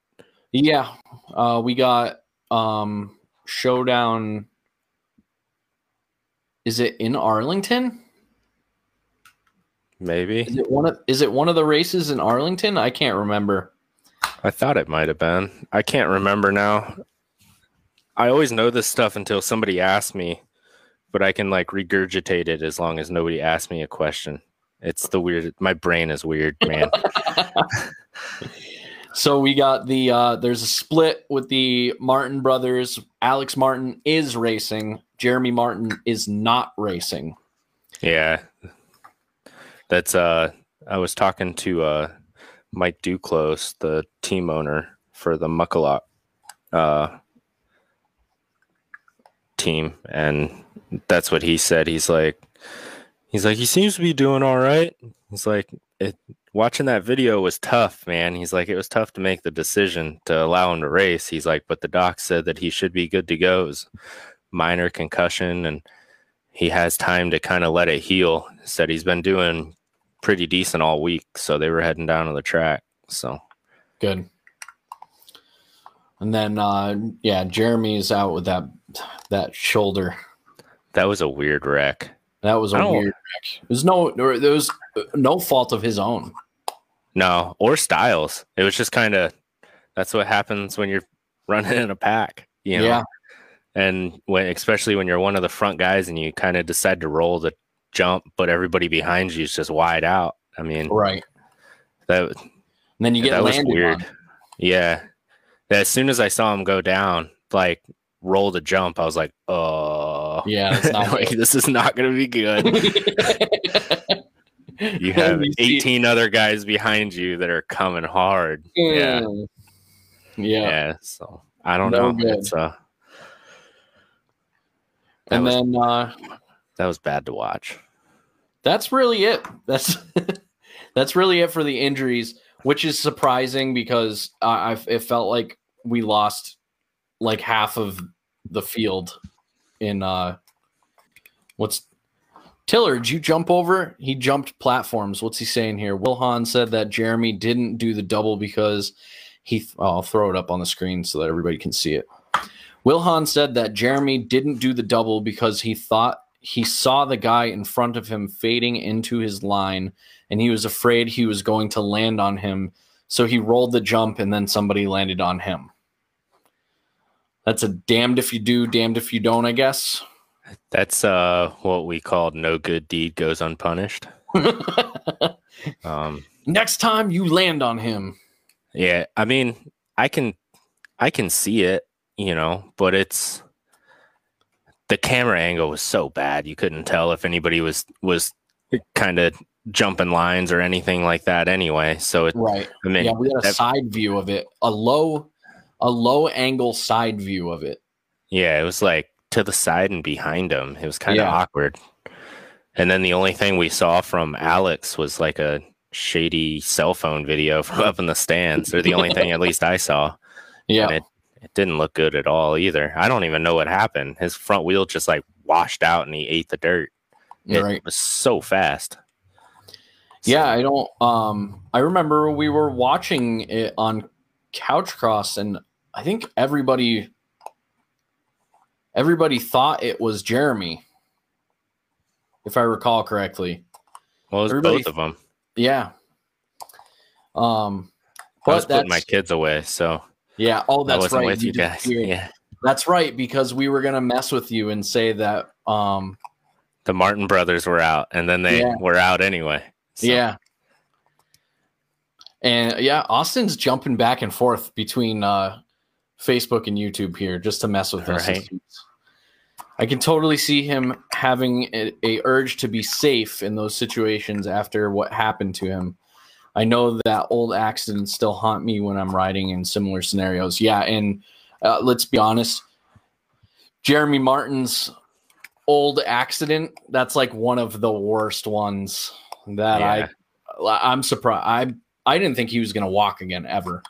Yeah, uh, we got um, showdown. Is it in Arlington? Maybe. Is it one of Is it one of the races in Arlington? I can't remember. I thought it might have been. I can't remember now. I always know this stuff until somebody asks me, but I can like regurgitate it as long as nobody asks me a question. It's the weird. My brain is weird, man. so we got the uh there's a split with the Martin brothers. Alex Martin is racing. Jeremy Martin is not racing. Yeah. That's uh I was talking to uh Mike Duclos, the team owner for the Muckalot uh team, and that's what he said. He's like, he's like, he seems to be doing all right. He's like, it, watching that video was tough, man. He's like, it was tough to make the decision to allow him to race. He's like, but the doc said that he should be good to go. It minor concussion, and he has time to kind of let it heal. Said he's been doing pretty decent all week, so they were heading down to the track. So good. And then, uh, yeah, Jeremy's out with that that shoulder. That was a weird wreck. That was a weird wreck. There's no there was uh, no fault of his own. No, or Stilez. It was just kind of that's what happens when you're running in a pack, you know. Yeah. And when especially when you're one of the front guys and you kind of decide to roll the jump, but everybody behind you is just wide out. I mean, right. That and then you get that was weird. On. Yeah. As soon as I saw him go down, like roll the jump, I was like, oh, yeah, like, this is not going to be good. you have 18 other guys behind you that are coming hard. Yeah. Yeah. Yeah. So I don't no know. Uh, and was, then uh, that was bad to watch. That's really it. That's that's really it for the injuries, which is surprising because uh, I it felt like we lost like half of the field in uh what's Tiller, did you jump over? He jumped platforms. What's he saying here? Will said that Jeremy didn't do the double because he. Oh, I'll throw it up on the screen so that everybody can see it. Will said that Jeremy didn't do the double because he thought he saw the guy in front of him fading into his line and he was afraid he was going to land on him. So he rolled the jump and then somebody landed on him that's a damned if you do, damned if you don't, I guess. That's uh what we call no good deed goes unpunished. um Next time you land on him. Yeah, I mean, I can I can see it, you know, but it's the camera angle was so bad you couldn't tell if anybody was was kind of jumping lines or anything like that anyway. So it, right. I mean, yeah, we had a that, side view of it, a low a low angle side view of it. Yeah, it was like to the side and behind him. It was kind of yeah. awkward. And then the only thing we saw from Alex was like a shady cell phone video from up in the stands, or the only thing at least I saw. Yeah. And it, it didn't look good at all either. I don't even know what happened. His front wheel just like washed out and he ate the dirt. It right. was so fast. Yeah, I don't um I remember we were watching it on Couch Cross and I think everybody everybody thought it was Jeremy, if I recall correctly. Well, it was everybody, both of them. Yeah. Um, I was putting my kids away, so yeah. Oh, that's right. With you, you guys, yeah. That's right because we were gonna mess with you and say that um, the Martin brothers were out, and then they yeah. were out anyway. So. Yeah. And yeah, Austin's jumping back and forth between uh, Facebook and YouTube here just to mess with us. Right. I can totally see him having a, a, urge to be safe in those situations after what happened to him. I know that old accidents still haunt me when I'm riding in similar scenarios. Yeah, and uh, let's be honest, Jeremy Martin's old accident, that's like one of the worst ones that yeah. I I'm surprised. I I didn't think he was going to walk again ever.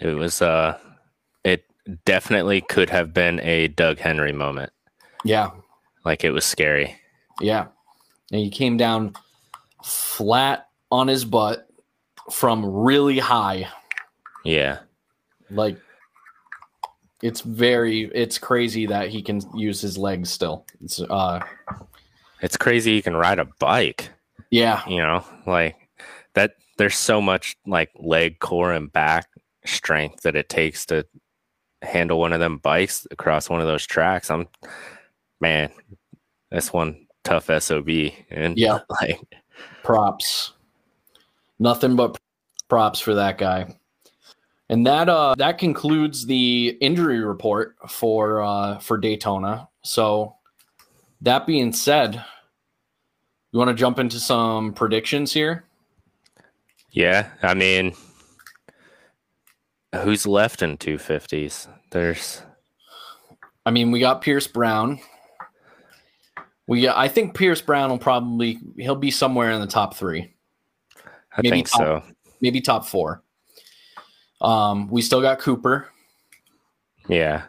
It was uh definitely could have been a Doug Henry moment. Yeah. Like it was scary. Yeah. And he came down flat on his butt from really high. Yeah. Like it's very it's crazy that he can use his legs still. It's uh it's crazy he can ride a bike. Yeah. You know, like that there's so much like leg core and back strength that it takes to handle one of them bikes across one of those tracks. I'm man, that's one tough SOB. And yeah, like props. Nothing but props for that guy. And that uh that concludes the injury report for uh for Daytona. So that being said, you want to jump into some predictions here? Yeah, I mean who's left in 250s? There's I mean, we got Pierce Brown. We, I think Pierce Brown will probably he'll be somewhere in the top three. I maybe think top, so. Maybe top four. Um, we still got Cooper. Yeah.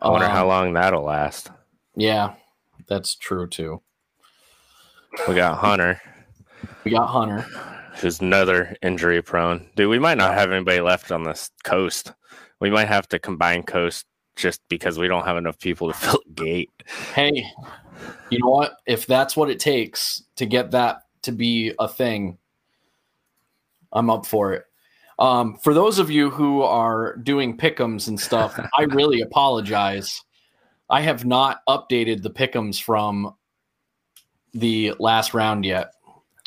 I wonder um, how long that'll last. Yeah, that's true too. We got Hunter. We got Hunter. Who's another injury prone. Dude, we might not have anybody left on this coast. We might have to combine coast just because we don't have enough people to fill the gate. Hey, you know what? If that's what it takes to get that to be a thing, I'm up for it. Um, for those of you who are doing pickums and stuff, I really apologize. I have not updated the pickums from the last round yet.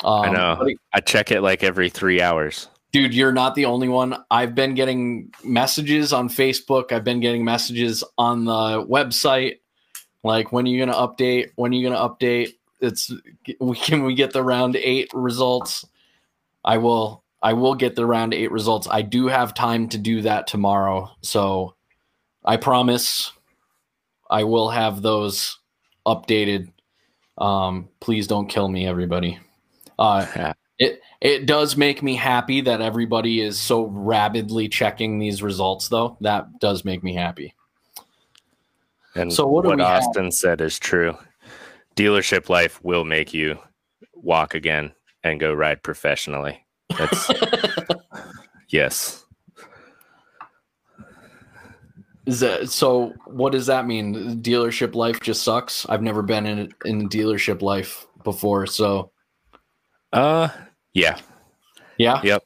Um, I know. I check it like every three hours. Dude, you're not the only one. I've been getting messages on Facebook. I've been getting messages on the website. Like, when are you gonna update? When are you gonna update? It's we can we get the round eight results? I will I will get the round eight results. I do have time to do that tomorrow. So I promise I will have those updated. Um, please don't kill me, everybody. Uh, yeah. It it does make me happy that everybody is so rabidly checking these results, though. That does make me happy. And so what, what Austin have? said is true. Dealership life will make you walk again and go ride professionally. That's yes. Is that so? What does that mean? Dealership life just sucks. I've never been in in dealership life before, so. Uh, yeah, yeah, yep.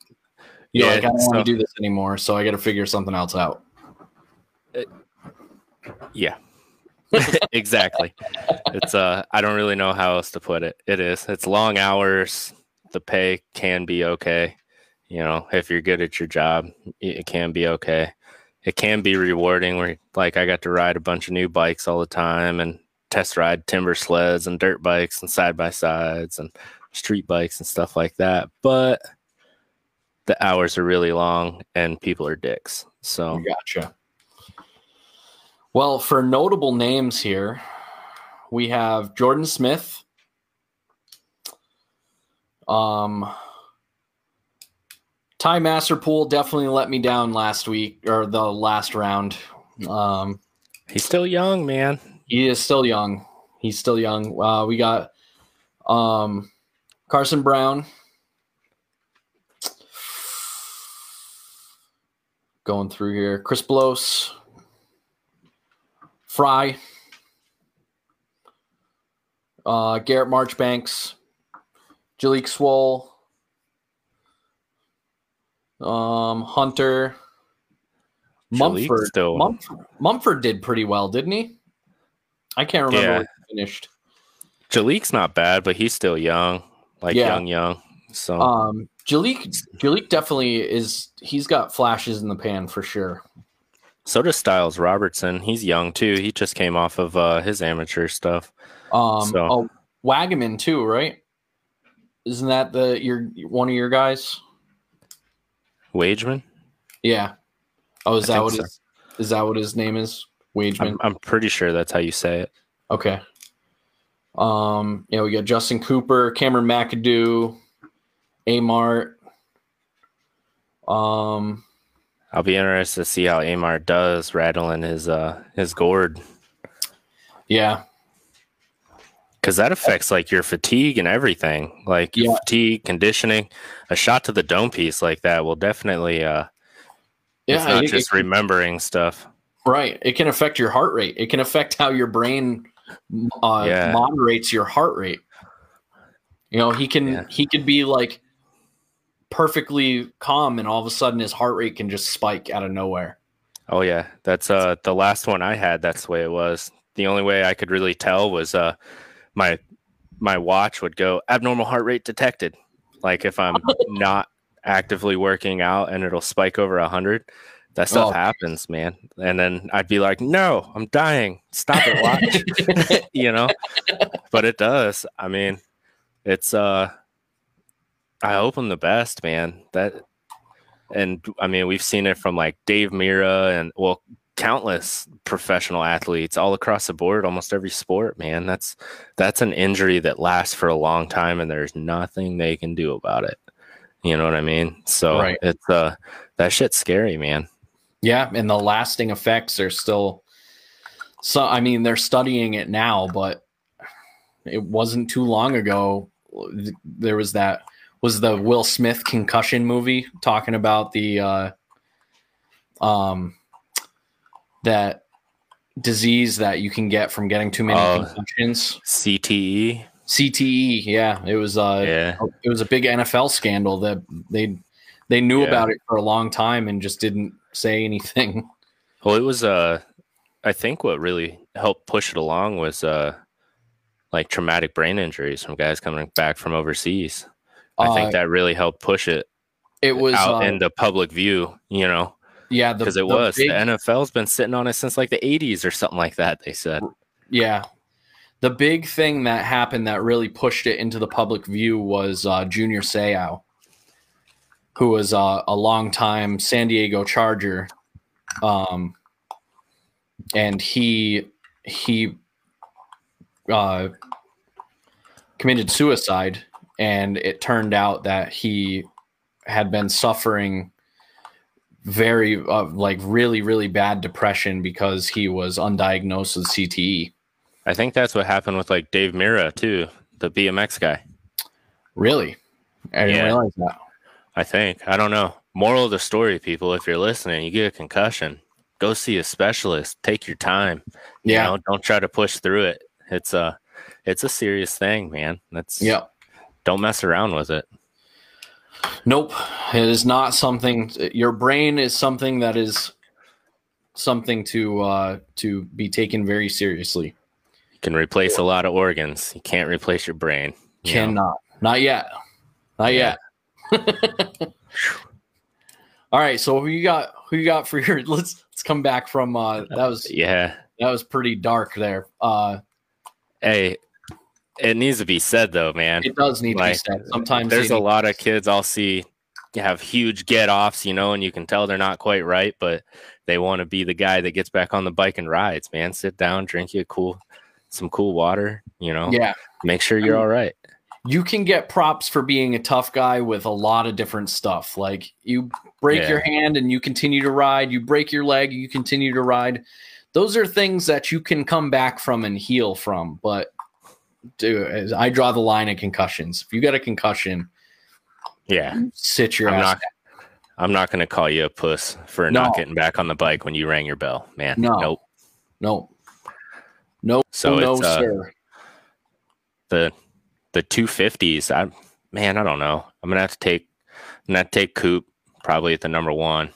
you yeah, like, I don't so, want to do this anymore, so I got to figure something else out. Uh, yeah, exactly. it's uh I don't really know how else to put it. It is. It's long hours, The pay can be okay. You know, if you're good at your job, it can be okay. It can be rewarding where like I got to ride a bunch of new bikes all the time and test ride timber sleds and dirt bikes and side by sides and street bikes and stuff like that. But the hours are really long and people are dicks. So gotcha. Well, for notable names here, we have Jordan Smith. Um, Ty Masterpool definitely let me down last week or the last round. Um, he's still young, man. He is still young. He's still young. Uh, we got um, Carson Brown. Going through here. Chris Blose. Fry. Uh, Garrett Marchbanks. Jalek Swoll. Um, Hunter. Mumford. Still. Mumford. Mumford did pretty well, didn't he? I can't remember yeah. where he finished. Jalek's not bad, but he's still young, like yeah. young, young. So, um, Jalek, Jalek definitely is. He's got flashes in the pan for sure. So does Stilez Robertson. He's young too. He just came off of uh, his amateur stuff. Um, so. oh, Wagaman too, right? Isn't that the your one of your guys? Wageman. Yeah. Oh, is I that what so. his, is that what his name is? Wageman. I'm, I'm pretty sure that's how you say it. Okay. Um, you know, we got Justin Cooper, Cameron McAdoo, Amart. Um, I'll be interested to see how Amart does rattling his uh his gourd. Yeah, because that affects like your fatigue and everything, like yeah. fatigue, conditioning. A shot to the dome piece like that will definitely uh, yeah, it's not it, just it, remembering stuff. Right. It can affect your heart rate. It can affect how your brain uh, yeah. moderates your heart rate. You know, he can yeah. he could be like perfectly calm, and all of a sudden his heart rate can just spike out of nowhere. Oh yeah, that's uh the last one I had. That's the way it was. The only way I could really tell was uh my my watch would go abnormal heart rate detected. Like if I'm not actively working out and it'll spike over a hundred, that stuff oh. happens, man. And then I'd be like, no, I'm dying. Stop it, watch. you know? But it does. I mean, it's uh I hope I'm the best, man. That and I mean we've seen it from like Dave Mirra and well countless professional athletes all across the board, almost every sport, man. That's that's an injury that lasts for a long time and there's nothing they can do about it. You know what I mean? So right. it's uh that shit's scary, man. Yeah, and the lasting effects are still so I mean they're studying it now, but it wasn't too long ago there was that was the Will Smith concussion movie talking about the uh um that disease that you can get from getting too many uh, concussions. CTE. CTE, yeah, it was uh yeah. it was a big NFL scandal that they they knew yeah. about it for a long time and just didn't say anything. Well, it was uh I think what really helped push it along was uh like traumatic brain injuries from guys coming back from overseas. I uh, think that really helped push it. It was out uh, into public view, you know. Yeah, because it the was big, the NFL's been sitting on it since like the 80s or something like that. They said. Yeah, the big thing that happened that really pushed it into the public view was uh, Junior Seau who was uh, a longtime San Diego Charger, um, and he he uh, committed suicide, and it turned out that he had been suffering very uh, like really really bad depression because he was undiagnosed with CTE. I think that's what happened with like Dave Mirra too, the BMX guy. Really, I didn't yeah. realize that. I think. I don't know. Moral of the story, people, if you're listening, you get a concussion, go see a specialist. Take your time. Yeah. You know, don't try to push through it. It's a it's a serious thing, man. That's yeah. Don't mess around with it. Nope. It is not something your brain is something that is something to uh to be taken very seriously. You can replace a lot of organs. You can't replace your brain. You Cannot. Know? Not yet. Not yeah. yet. All right, so who you got? Who you got for your? Let's let's come back from uh that was yeah that was pretty dark there. Uh, hey, it needs to be said though, man. It does need like, to be said. Sometimes there's a lot of kids I'll see have huge get offs, you know, and you can tell they're not quite right, but they want to be the guy that gets back on the bike and rides, man. Sit down, drink you a cool some cool water, you know. Yeah. Make sure you're I mean, all right. You can get props for being a tough guy with a lot of different stuff. Like you break yeah. your hand and you continue to ride, you break your leg, you continue to ride. Those are things that you can come back from and heal from, but dude, I draw the line at concussions. If you got a concussion, yeah, sit your I'm ass. Not, I'm not going to call you a puss for no. not getting back on the bike when you rang your bell, man. No, nope, nope, nope. So no, it's, uh, sir. The the 250s. I man, I don't know. I'm gonna have to take. I'm gonna take Coop probably at the number one.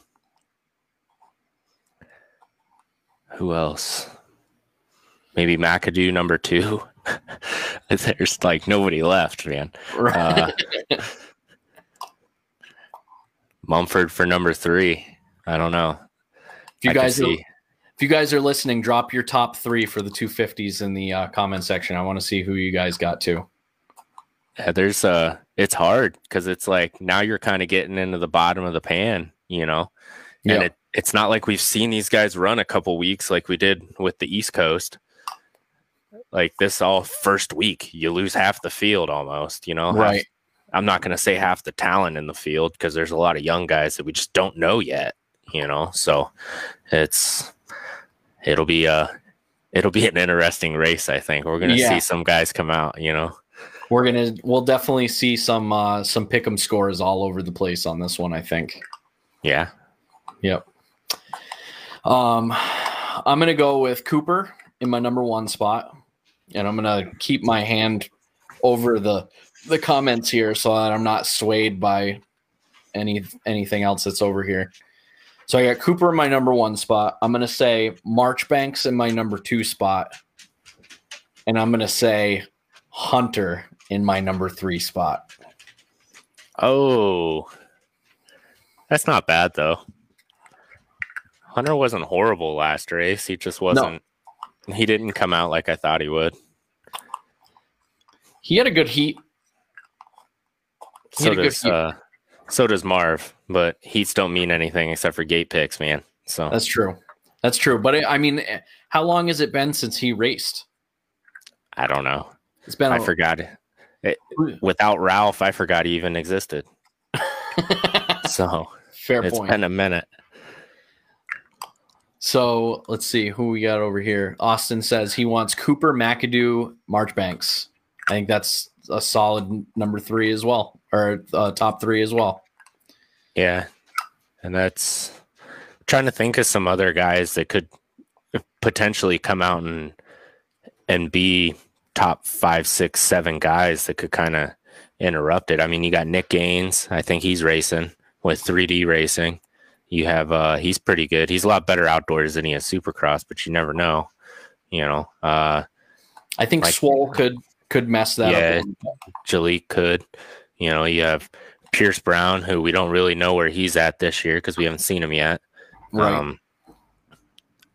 Who else? Maybe McAdoo number two. There's like nobody left, man. Right. Uh, Mumford for number three. I don't know. If you I guys are, if you guys are listening, drop your top three for the 250s in the uh, comment section. I want to see who you guys got to. Yeah, there's uh it's hard because it's like now you're kind of getting into the bottom of the pan, you know. And yeah. it, it's not like we've seen these guys run a couple weeks like we did with the East Coast like this all first week you lose half the field almost you know right half, i'm not going to say half the talent in the field because there's a lot of young guys that we just don't know yet you know so it's it'll be a it'll be an interesting race i think we're going to yeah. see some guys come out you know we're going to we'll definitely see some uh some pick 'em scores all over the place on this one i think yeah yep um i'm going to go with cooper in my number one spot and I'm gonna keep my hand over the the comments here so that I'm not swayed by any anything else that's over here. So I got Cooper in my number one spot. I'm gonna say Marchbanks in my number two spot, and I'm gonna say Hunter in my number three spot. Oh, that's not bad though. Hunter wasn't horrible last race. He just wasn't No. he didn't come out like I thought he would. He had a good heat. He so does uh, so does Marv, but heats don't mean anything except for gate picks, man. So that's true. That's true. But I mean, how long has it been since he raced? I don't know. It's been. I a... forgot. It, without Ralph, I forgot he even existed. so fair it's point. been a minute. So let's see who we got over here. Austin says he wants Cooper, McAdoo, Marchbanks. I think that's a solid number three as well, or uh, top three as well. Yeah, and that's trying to think of some other guys that could potentially come out and and be top five, six, seven guys that could kind of interrupt it. I mean, you got Nick Gaines. I think he's racing with 3D racing. You have uh he's pretty good. He's a lot better outdoors than he is supercross, but you never know. You know, uh I think like, Swoll could could mess that yeah, up. Jalek could. You know, you have Pierce Brown, who we don't really know where he's at this year because we haven't seen him yet. Right. Um,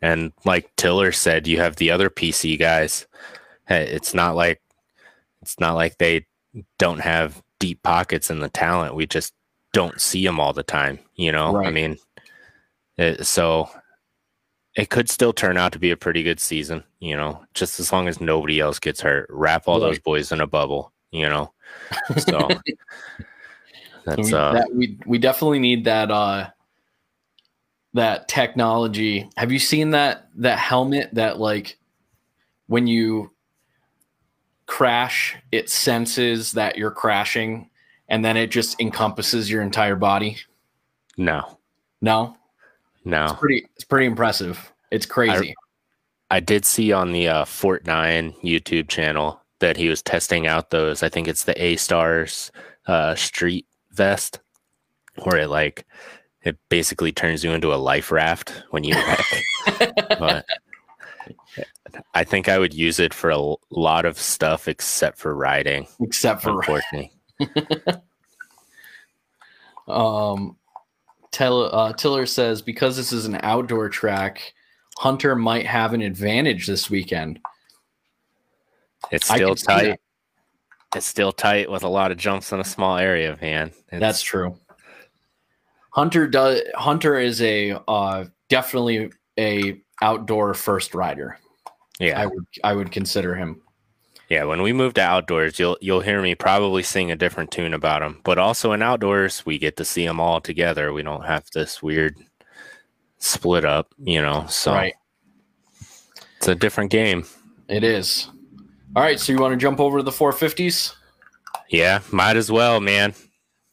and like Tiller said, you have the other PC guys. It's not like it's not like they don't have deep pockets in the talent. We just don't see them all the time. You know, right. I mean, it, so it could still turn out to be a pretty good season, you know, just as long as nobody else gets hurt. Wrap all right. those boys in a bubble, you know. So that's uh that, we we definitely need that uh that technology. Have you seen that that helmet that like when you crash, it senses that you're crashing and then it just encompasses your entire body? No. No. No, it's pretty. It's pretty impressive. It's crazy. I, I did see on the uh, Fort Nine YouTube channel that he was testing out those. I think it's the A Stars uh, Street Vest, where it like it basically turns you into a life raft when you wreck. but I think I would use it for a lot of stuff except for riding. Except for unfortunately. Um, Tell, uh, Tiller says because this is an outdoor track, Hunter might have an advantage this weekend. It's still tight. It's still tight with a lot of jumps in a small area, man. It's, That's true. Hunter does. Hunter is a uh, definitely a outdoor first rider. Yeah, I would I would consider him. Yeah, when we move to outdoors, you'll you'll hear me probably sing a different tune about him. But also in outdoors, we get to see them all together. We don't have this weird split up, you know. So right. it's a different game. It is. All right, so you want to jump over to the 450s? Yeah, might as well, man.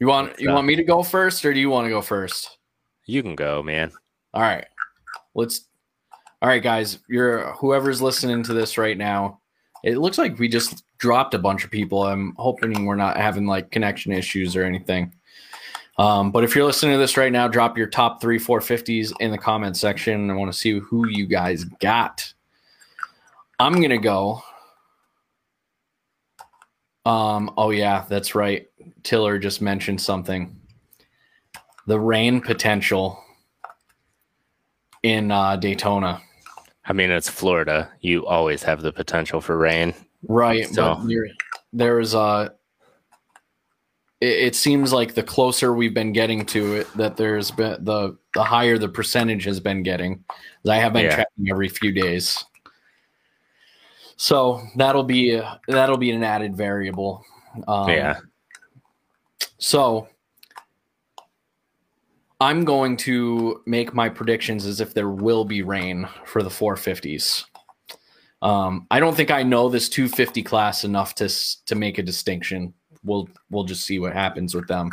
You want you want me to go first, or do you want to go first? You can go, man. All right, let's. All right, guys, you're whoever's listening to this right now. It looks like we just dropped a bunch of people. I'm hoping we're not having like connection issues or anything. Um, but if you're listening to this right now, drop your top three 450s in the comment section. I want to see who you guys got. I'm gonna go. Um, oh yeah, that's right. Tiller just mentioned something. The rain potential in uh, Daytona. I mean, it's Florida. You always have the potential for rain. Right. So- there's uh it, it seems like the closer we've been getting to it, that there's been the the higher the percentage has been getting. I have been Yeah. checking every few days. So that'll be a, that'll be an added variable. Um, yeah. So I'm going to make my predictions as if there will be rain for the 450s. Um, I don't think I know this 250 class enough to to make a distinction. We'll we'll just see what happens with them.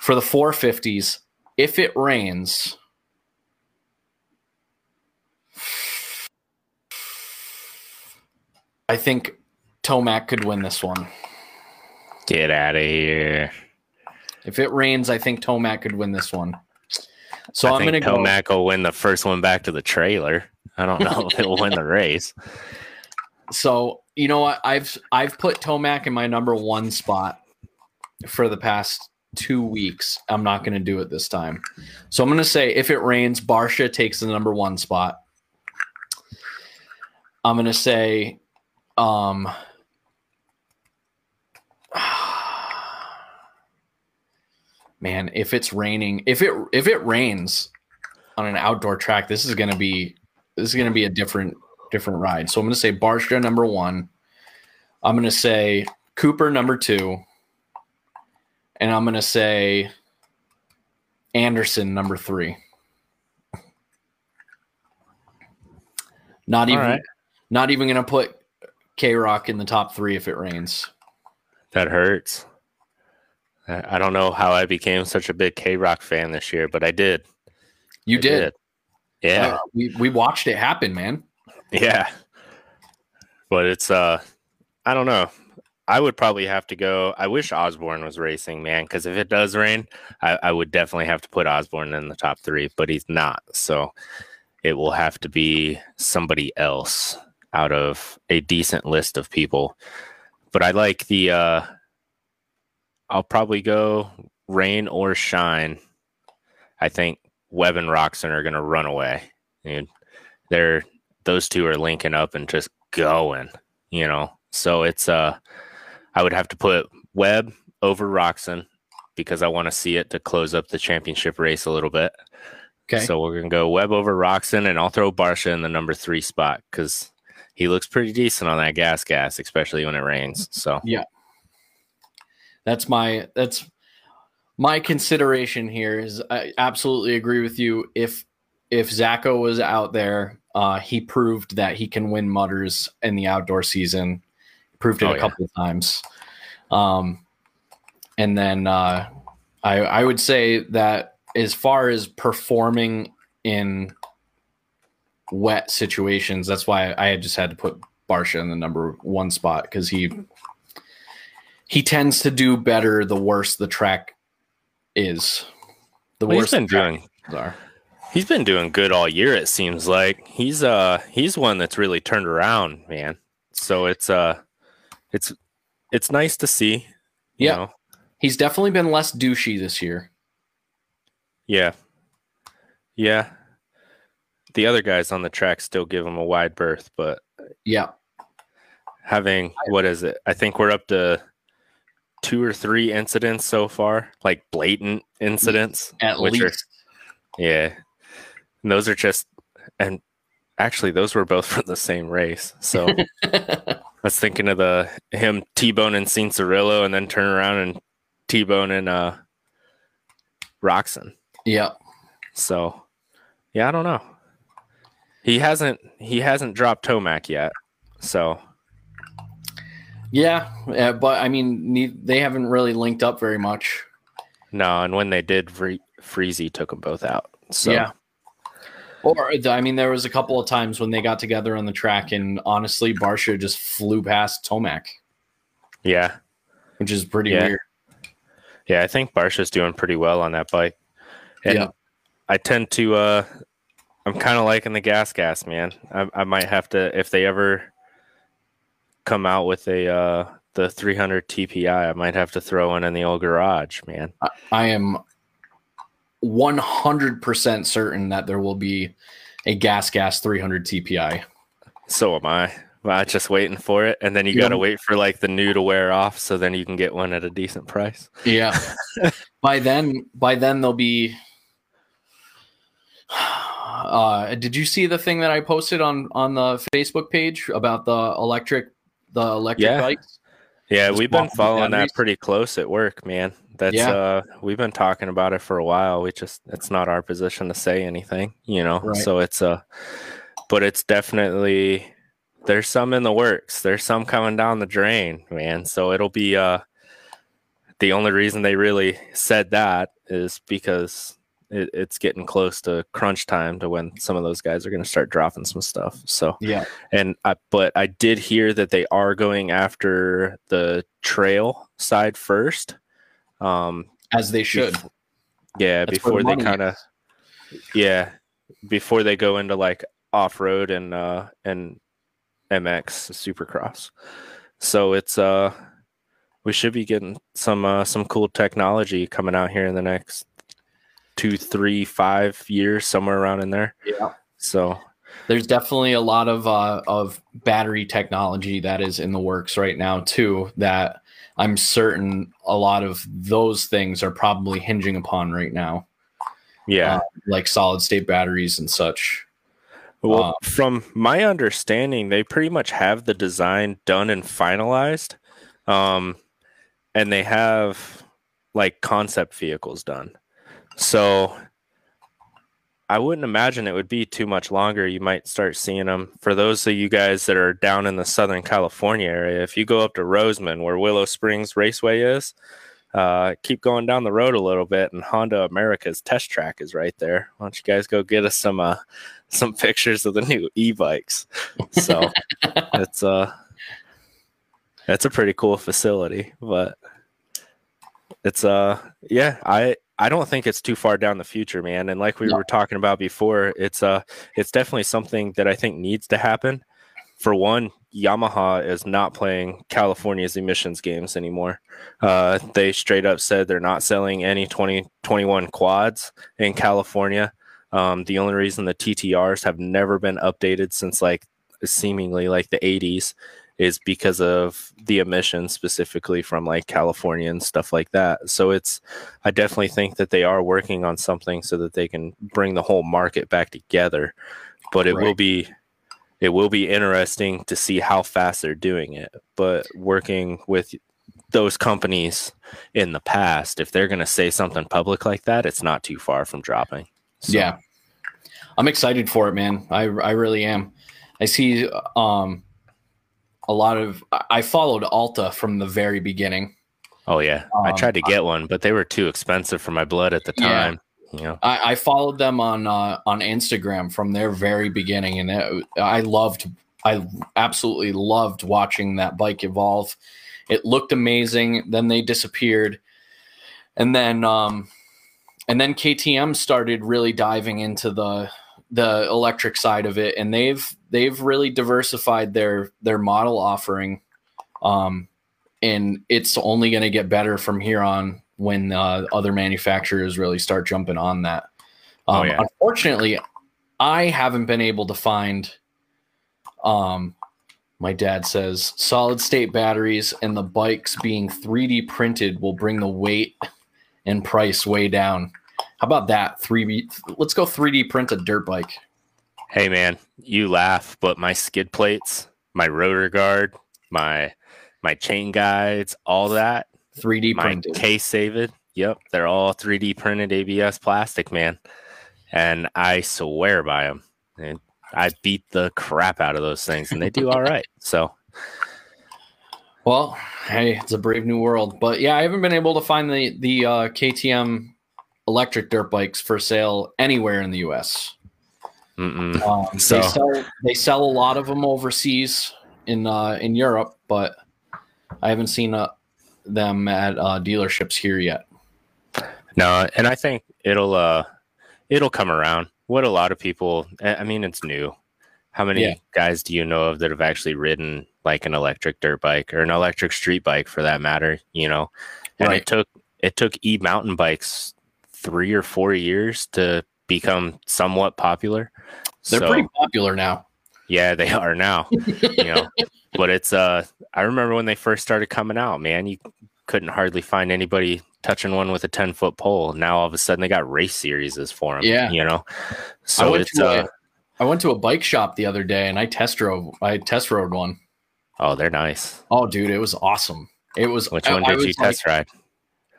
For the 450s, if it rains, I think Tomac could win this one. Get out of here. If it rains, I think Tomac could win this one. So I I'm gonna go. Tomac will win the first one back to the trailer. I don't know if he'll win the race. So you know what? I've I've put Tomac in my number one spot for the past two weeks. I'm not going to do it this time. So I'm going to say if it rains, Barcia takes the number one spot. I'm going to say, um, man, if it's raining, if it if it rains on an outdoor track, this is going to be this is going to be a different different ride. So I'm going to say Barcia number one. I'm going to say Cooper number two. And I'm going to say Anderson number three. Not even right. not even going to put K Rock in the top three if it rains. That hurts. I I don't know how I became such a big K Rock fan this year, but I did. You I did. Yeah. Uh, we, we watched it happen, man. Yeah. But it's uh I don't know. I would probably have to go. I wish Osborne was racing, man, because if it does rain, I, I would definitely have to put Osborne in the top three, but he's not. So it will have to be somebody else out of a decent list of people. But I like the uh I'll probably go rain or shine. I think Webb and Roczen are gonna run away. And they're those two are linking up and just going, you know. So it's uh I would have to put Webb over Roczen because I want to see it to close up the championship race a little bit. Okay. So we're gonna go Webb over Roczen and I'll throw Barcia in the number three spot because he looks pretty decent on that gas gas, especially when it rains. So That's my that's my consideration here is I absolutely agree with you. If if Zacho was out there, uh, he proved that he can win motos in the outdoor season. Proved it Oh, a yeah. couple of times. Um, and then uh, I I would say that as far as performing in wet situations, that's why I had just had to put Barcia in the number one spot because he he tends to do better the worse the track is. The Well, he's worse been the track doing are. he's been doing good all year, it seems like. He's uh he's one that's really turned around, man. So it's uh it's it's nice to see. You Yeah. know? He's definitely been less douchey this year. Yeah. Yeah. The other guys on the track still give him a wide berth, but yeah. Having what is it? I think we're up to two or three incidents so far, like blatant incidents. At least. Are, yeah. And those are just and actually those were both from the same race. So I was thinking of the him T-bone and Cianciarulo and then turn around and T-bone and uh Roczen. Yeah. So yeah, I don't know. He hasn't he hasn't dropped Tomac yet. So yeah, yeah, but I mean, they haven't really linked up very much. No, and when they did, Free- Freezy took them both out. So yeah. Or I mean, there was a couple of times when they got together on the track, and honestly, Barcia just flew past Tomac. Yeah, which is pretty yeah. weird. Yeah, I think Barcia's doing pretty well on that bike. And yeah. I tend to uh I'm kind of liking the gas gas, man. I, I might have to if they ever come out with a uh the 300 TPI, I might have to throw in in the old garage, man. I, I am 100% certain that there will be a gas gas 300 TPI. So am I. I'm just waiting for it, and then you got to wait for like the new to wear off, so then you can get one at a decent price. Yeah. by then, by then they'll be. Uh, did you see the thing that I posted on on the Facebook page about the electric the electric yeah. bikes? Yeah, Just we've been following that pretty close at work, man. That's yeah. uh we've been talking about it for a while. We just it's not our position to say anything, you know. Right. So it's uh but it's definitely there's some in the works. There's some coming down the drain, man. So it'll be uh the only reason they really said that is because it, it's getting close to crunch time to when some of those guys are going to start dropping some stuff. So yeah, and I, but I did hear that they are going after the trail side first, um, as they should. Bef- yeah, That's before the they kind of yeah before they go into like off road and uh and MX Supercross. So it's uh we should be getting some uh some cool technology coming out here in the next two, three, five years, somewhere around in there. Yeah. So there's definitely a lot of uh, of battery technology that is in the works right now too. That I'm certain a lot of those things are probably hinging upon right now. Yeah, uh, like solid state batteries and such. Well, um, from my understanding, they pretty much have the design done and finalized, um, and they have like concept vehicles done. So I wouldn't imagine it would be too much longer. You might start seeing them. For those of you guys that are down in the Southern California area, if you go up to Rosamond, where Willow Springs Raceway is, uh, keep going down the road a little bit, and Honda America's test track is right there. Why don't you guys go get us some uh, some pictures of the new e-bikes? So it's uh, it's a pretty cool facility, but it's uh, yeah, I I don't think it's too far down the future, man. And like we no. were talking about before, it's uh it's definitely something that I think needs to happen. For one, Yamaha is not playing California's emissions games anymore. Uh, they straight up said they're not selling any 2021 quads in California. Um, the only reason the TTRs have never been updated since like seemingly like the 80s is because of the emissions specifically from like California and stuff like that. So it's I definitely think that they are working on something so that they can bring the whole market back together. But it right. will be it will be interesting to see how fast they're doing it. But working with those companies in the past, if they're going to say something public like that, it's not too far from dropping. So. Yeah. I'm excited for it, man. I I really am. I see um a lot of I followed Alta from the very beginning. Oh yeah, um, I tried to get one, but they were too expensive for my blood at the time. Yeah. You know, I, I followed them on uh, on Instagram from their very beginning, and it, I loved, I absolutely loved watching that bike evolve. It looked amazing. Then they disappeared, and then um, and then KTM started really diving into the the electric side of it, and they've they've really diversified their their model offering. Um, and it's only going to get better from here on when uh, other manufacturers really start jumping on that. Oh, Um, yeah. Unfortunately, I haven't been able to find. Um, my dad says solid state batteries and the bikes being 3D printed will bring the weight and price way down. How about that? 3D. Let's go 3D print a dirt bike. Hey man, you laugh, but my skid plates, my rotor guard, my my chain guides, all that, 3D my printed. case saved, yep, they're all 3D printed ABS plastic, man. And I swear by them. And I beat the crap out of those things, and they do all right. So Well, hey, it's a brave new world. But yeah, I haven't been able to find the the uh, KTM electric dirt bikes for sale anywhere in the U.S. Um, So- they sell they sell a lot of them overseas in uh, in Europe, but I haven't seen uh, them at uh, dealerships here yet. No, and I think it'll uh it'll come around. What a lot of people I I mean it's new. How many Yeah. guys do you know of that have actually ridden like an electric dirt bike or an electric street bike for that matter, you know? And Right. it took it took e mountain bikes 3 or 4 years to become somewhat popular. They're So- pretty popular now. yeah, they are now. you know, but it's uh I remember when they first started coming out, man, you couldn't hardly find anybody touching one with a 10 foot pole. Now all of a sudden they got race series for them. Yeah. You know, so it's uh, a, I went to a bike shop the other day and I test drove I test rode one. oh, they're nice. Oh, dude, it was awesome. It was. Which one I did you was like- test ride?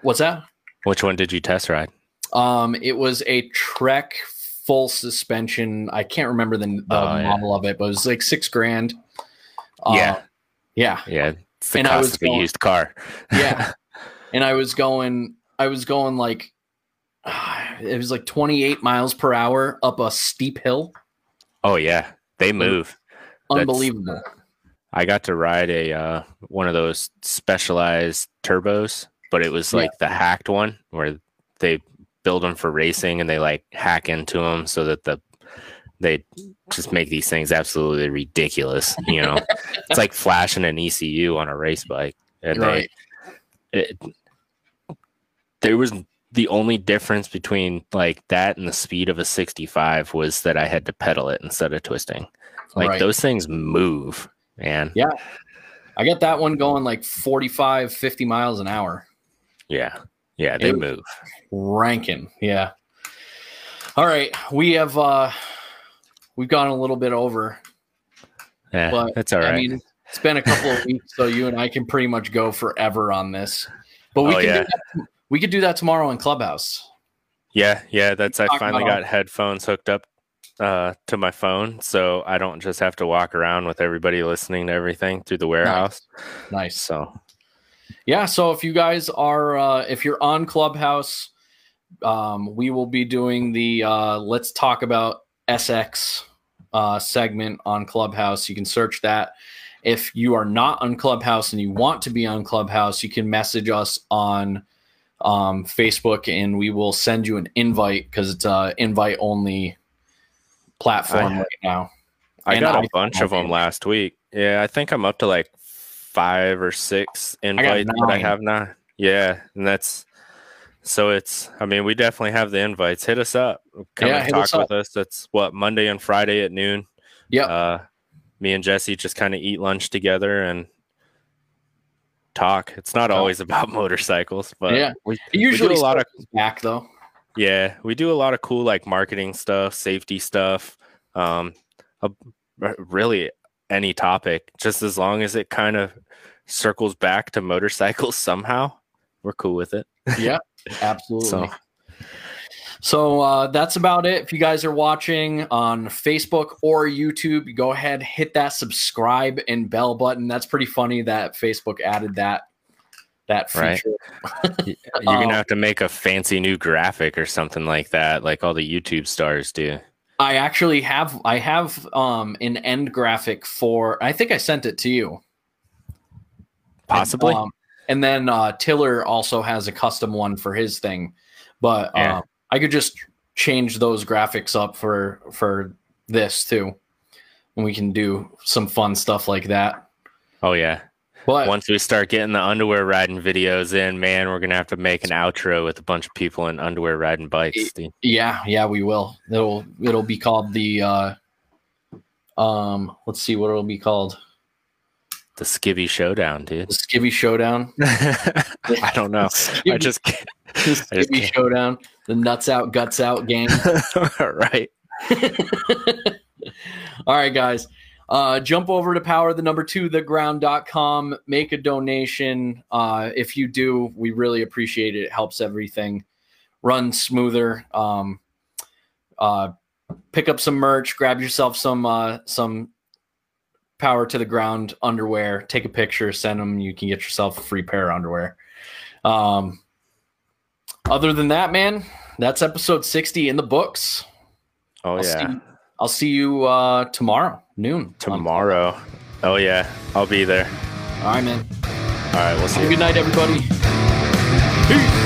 What's that? Which one did you test ride? Um, it was a Trek full suspension. I can't remember the, the yeah. model of it, but it was like six grand. Uh, Yeah. yeah, Yeah. It's the And I was cost of a going- used car. yeah. and I was going, I was going like, it was like 28 miles per hour up a steep hill. oh yeah. They move. That's- Unbelievable. I got to ride a uh, one of those specialized turbos, but it was Yeah. like the hacked one where they build them for racing and they like hack into them so that the they just make these things absolutely ridiculous. You know, it's like flashing an ECU on a race bike, and Right. they it, there was the only difference between like that and the speed of a 65 was that I had to pedal it instead of twisting. Like Right. those things move, man. Yeah. I got that one going like 45, 50 miles an hour. Yeah. Yeah, they It- move. Ranking. Yeah. All right. We have uh we've gone a little bit over. Yeah, but that's all right. i mean it's been a couple of weeks so you and i can pretty much go forever on this. But we Oh, can yeah. do that, we could do that tomorrow in clubhouse. Yeah, yeah, that's I finally got headphones hooked up uh to my phone so I don't just have to walk around with everybody listening to everything through the warehouse. nice. So, yeah so if you guys are uh if you're on clubhouse um we will be doing the uh let's talk about sx uh segment on clubhouse you can search that if you are not on clubhouse and you want to be on clubhouse you can message us on um facebook and we will send you an invite because it's a invite only platform I- right now I And got a I- bunch of them last week. Yeah, I think I'm up to like 5 or 6 invites that I have now. Yeah, and that's so it's I mean, we definitely have the invites. Hit us up. Come Yeah, and talk us with us. That's what Monday and Friday at noon. Yeah. Uh me and Jesse just kind of eat lunch together and talk. It's not always about motorcycles, but Yeah. we, usually a lot of- back though yeah, we do a lot of cool like marketing stuff, safety stuff, um, a, really any topic, just as long as it kind of circles back to motorcycles somehow, we're cool with it. yeah absolutely So So uh, that's about it. If you guys are watching on Facebook or YouTube, go ahead, hit that subscribe and bell button. That's pretty funny that Facebook added that that Right. feature. you're Um, gonna have to make a fancy new graphic or something like that, like all the YouTube stars do. I actually have I have um an end graphic for I think I sent it to you. Possibly. Um, and then uh, Tiller also has a custom one for his thing, but Yeah. uh, I could just change those graphics up for for this too, and we can do some fun stuff like that. oh yeah. But once we start getting the underwear riding videos in, man, we're gonna have to make an outro with a bunch of people in underwear riding bikes. Yeah, yeah, we will. It'll it'll be called the uh um let's see what it'll be called. The Skivvy Showdown, dude. The Skivvy Showdown. I don't know. I just can't. The Skivvy Showdown. The nuts out, guts out game. right. All right, guys. Uh, jump over to power the number two the ground.com make a donation uh, if you do we really appreciate it it helps everything run smoother um, uh, pick up some merch grab yourself some uh, some power to the ground underwear take a picture send them you can get yourself a free pair of underwear um, other than that man that's episode 60 in the books oh I'll yeah see, i'll see you uh, tomorrow noon. Tomorrow. Oh yeah, I'll be there. All right, man. All right, we'll see. you Good night, everybody. Peace.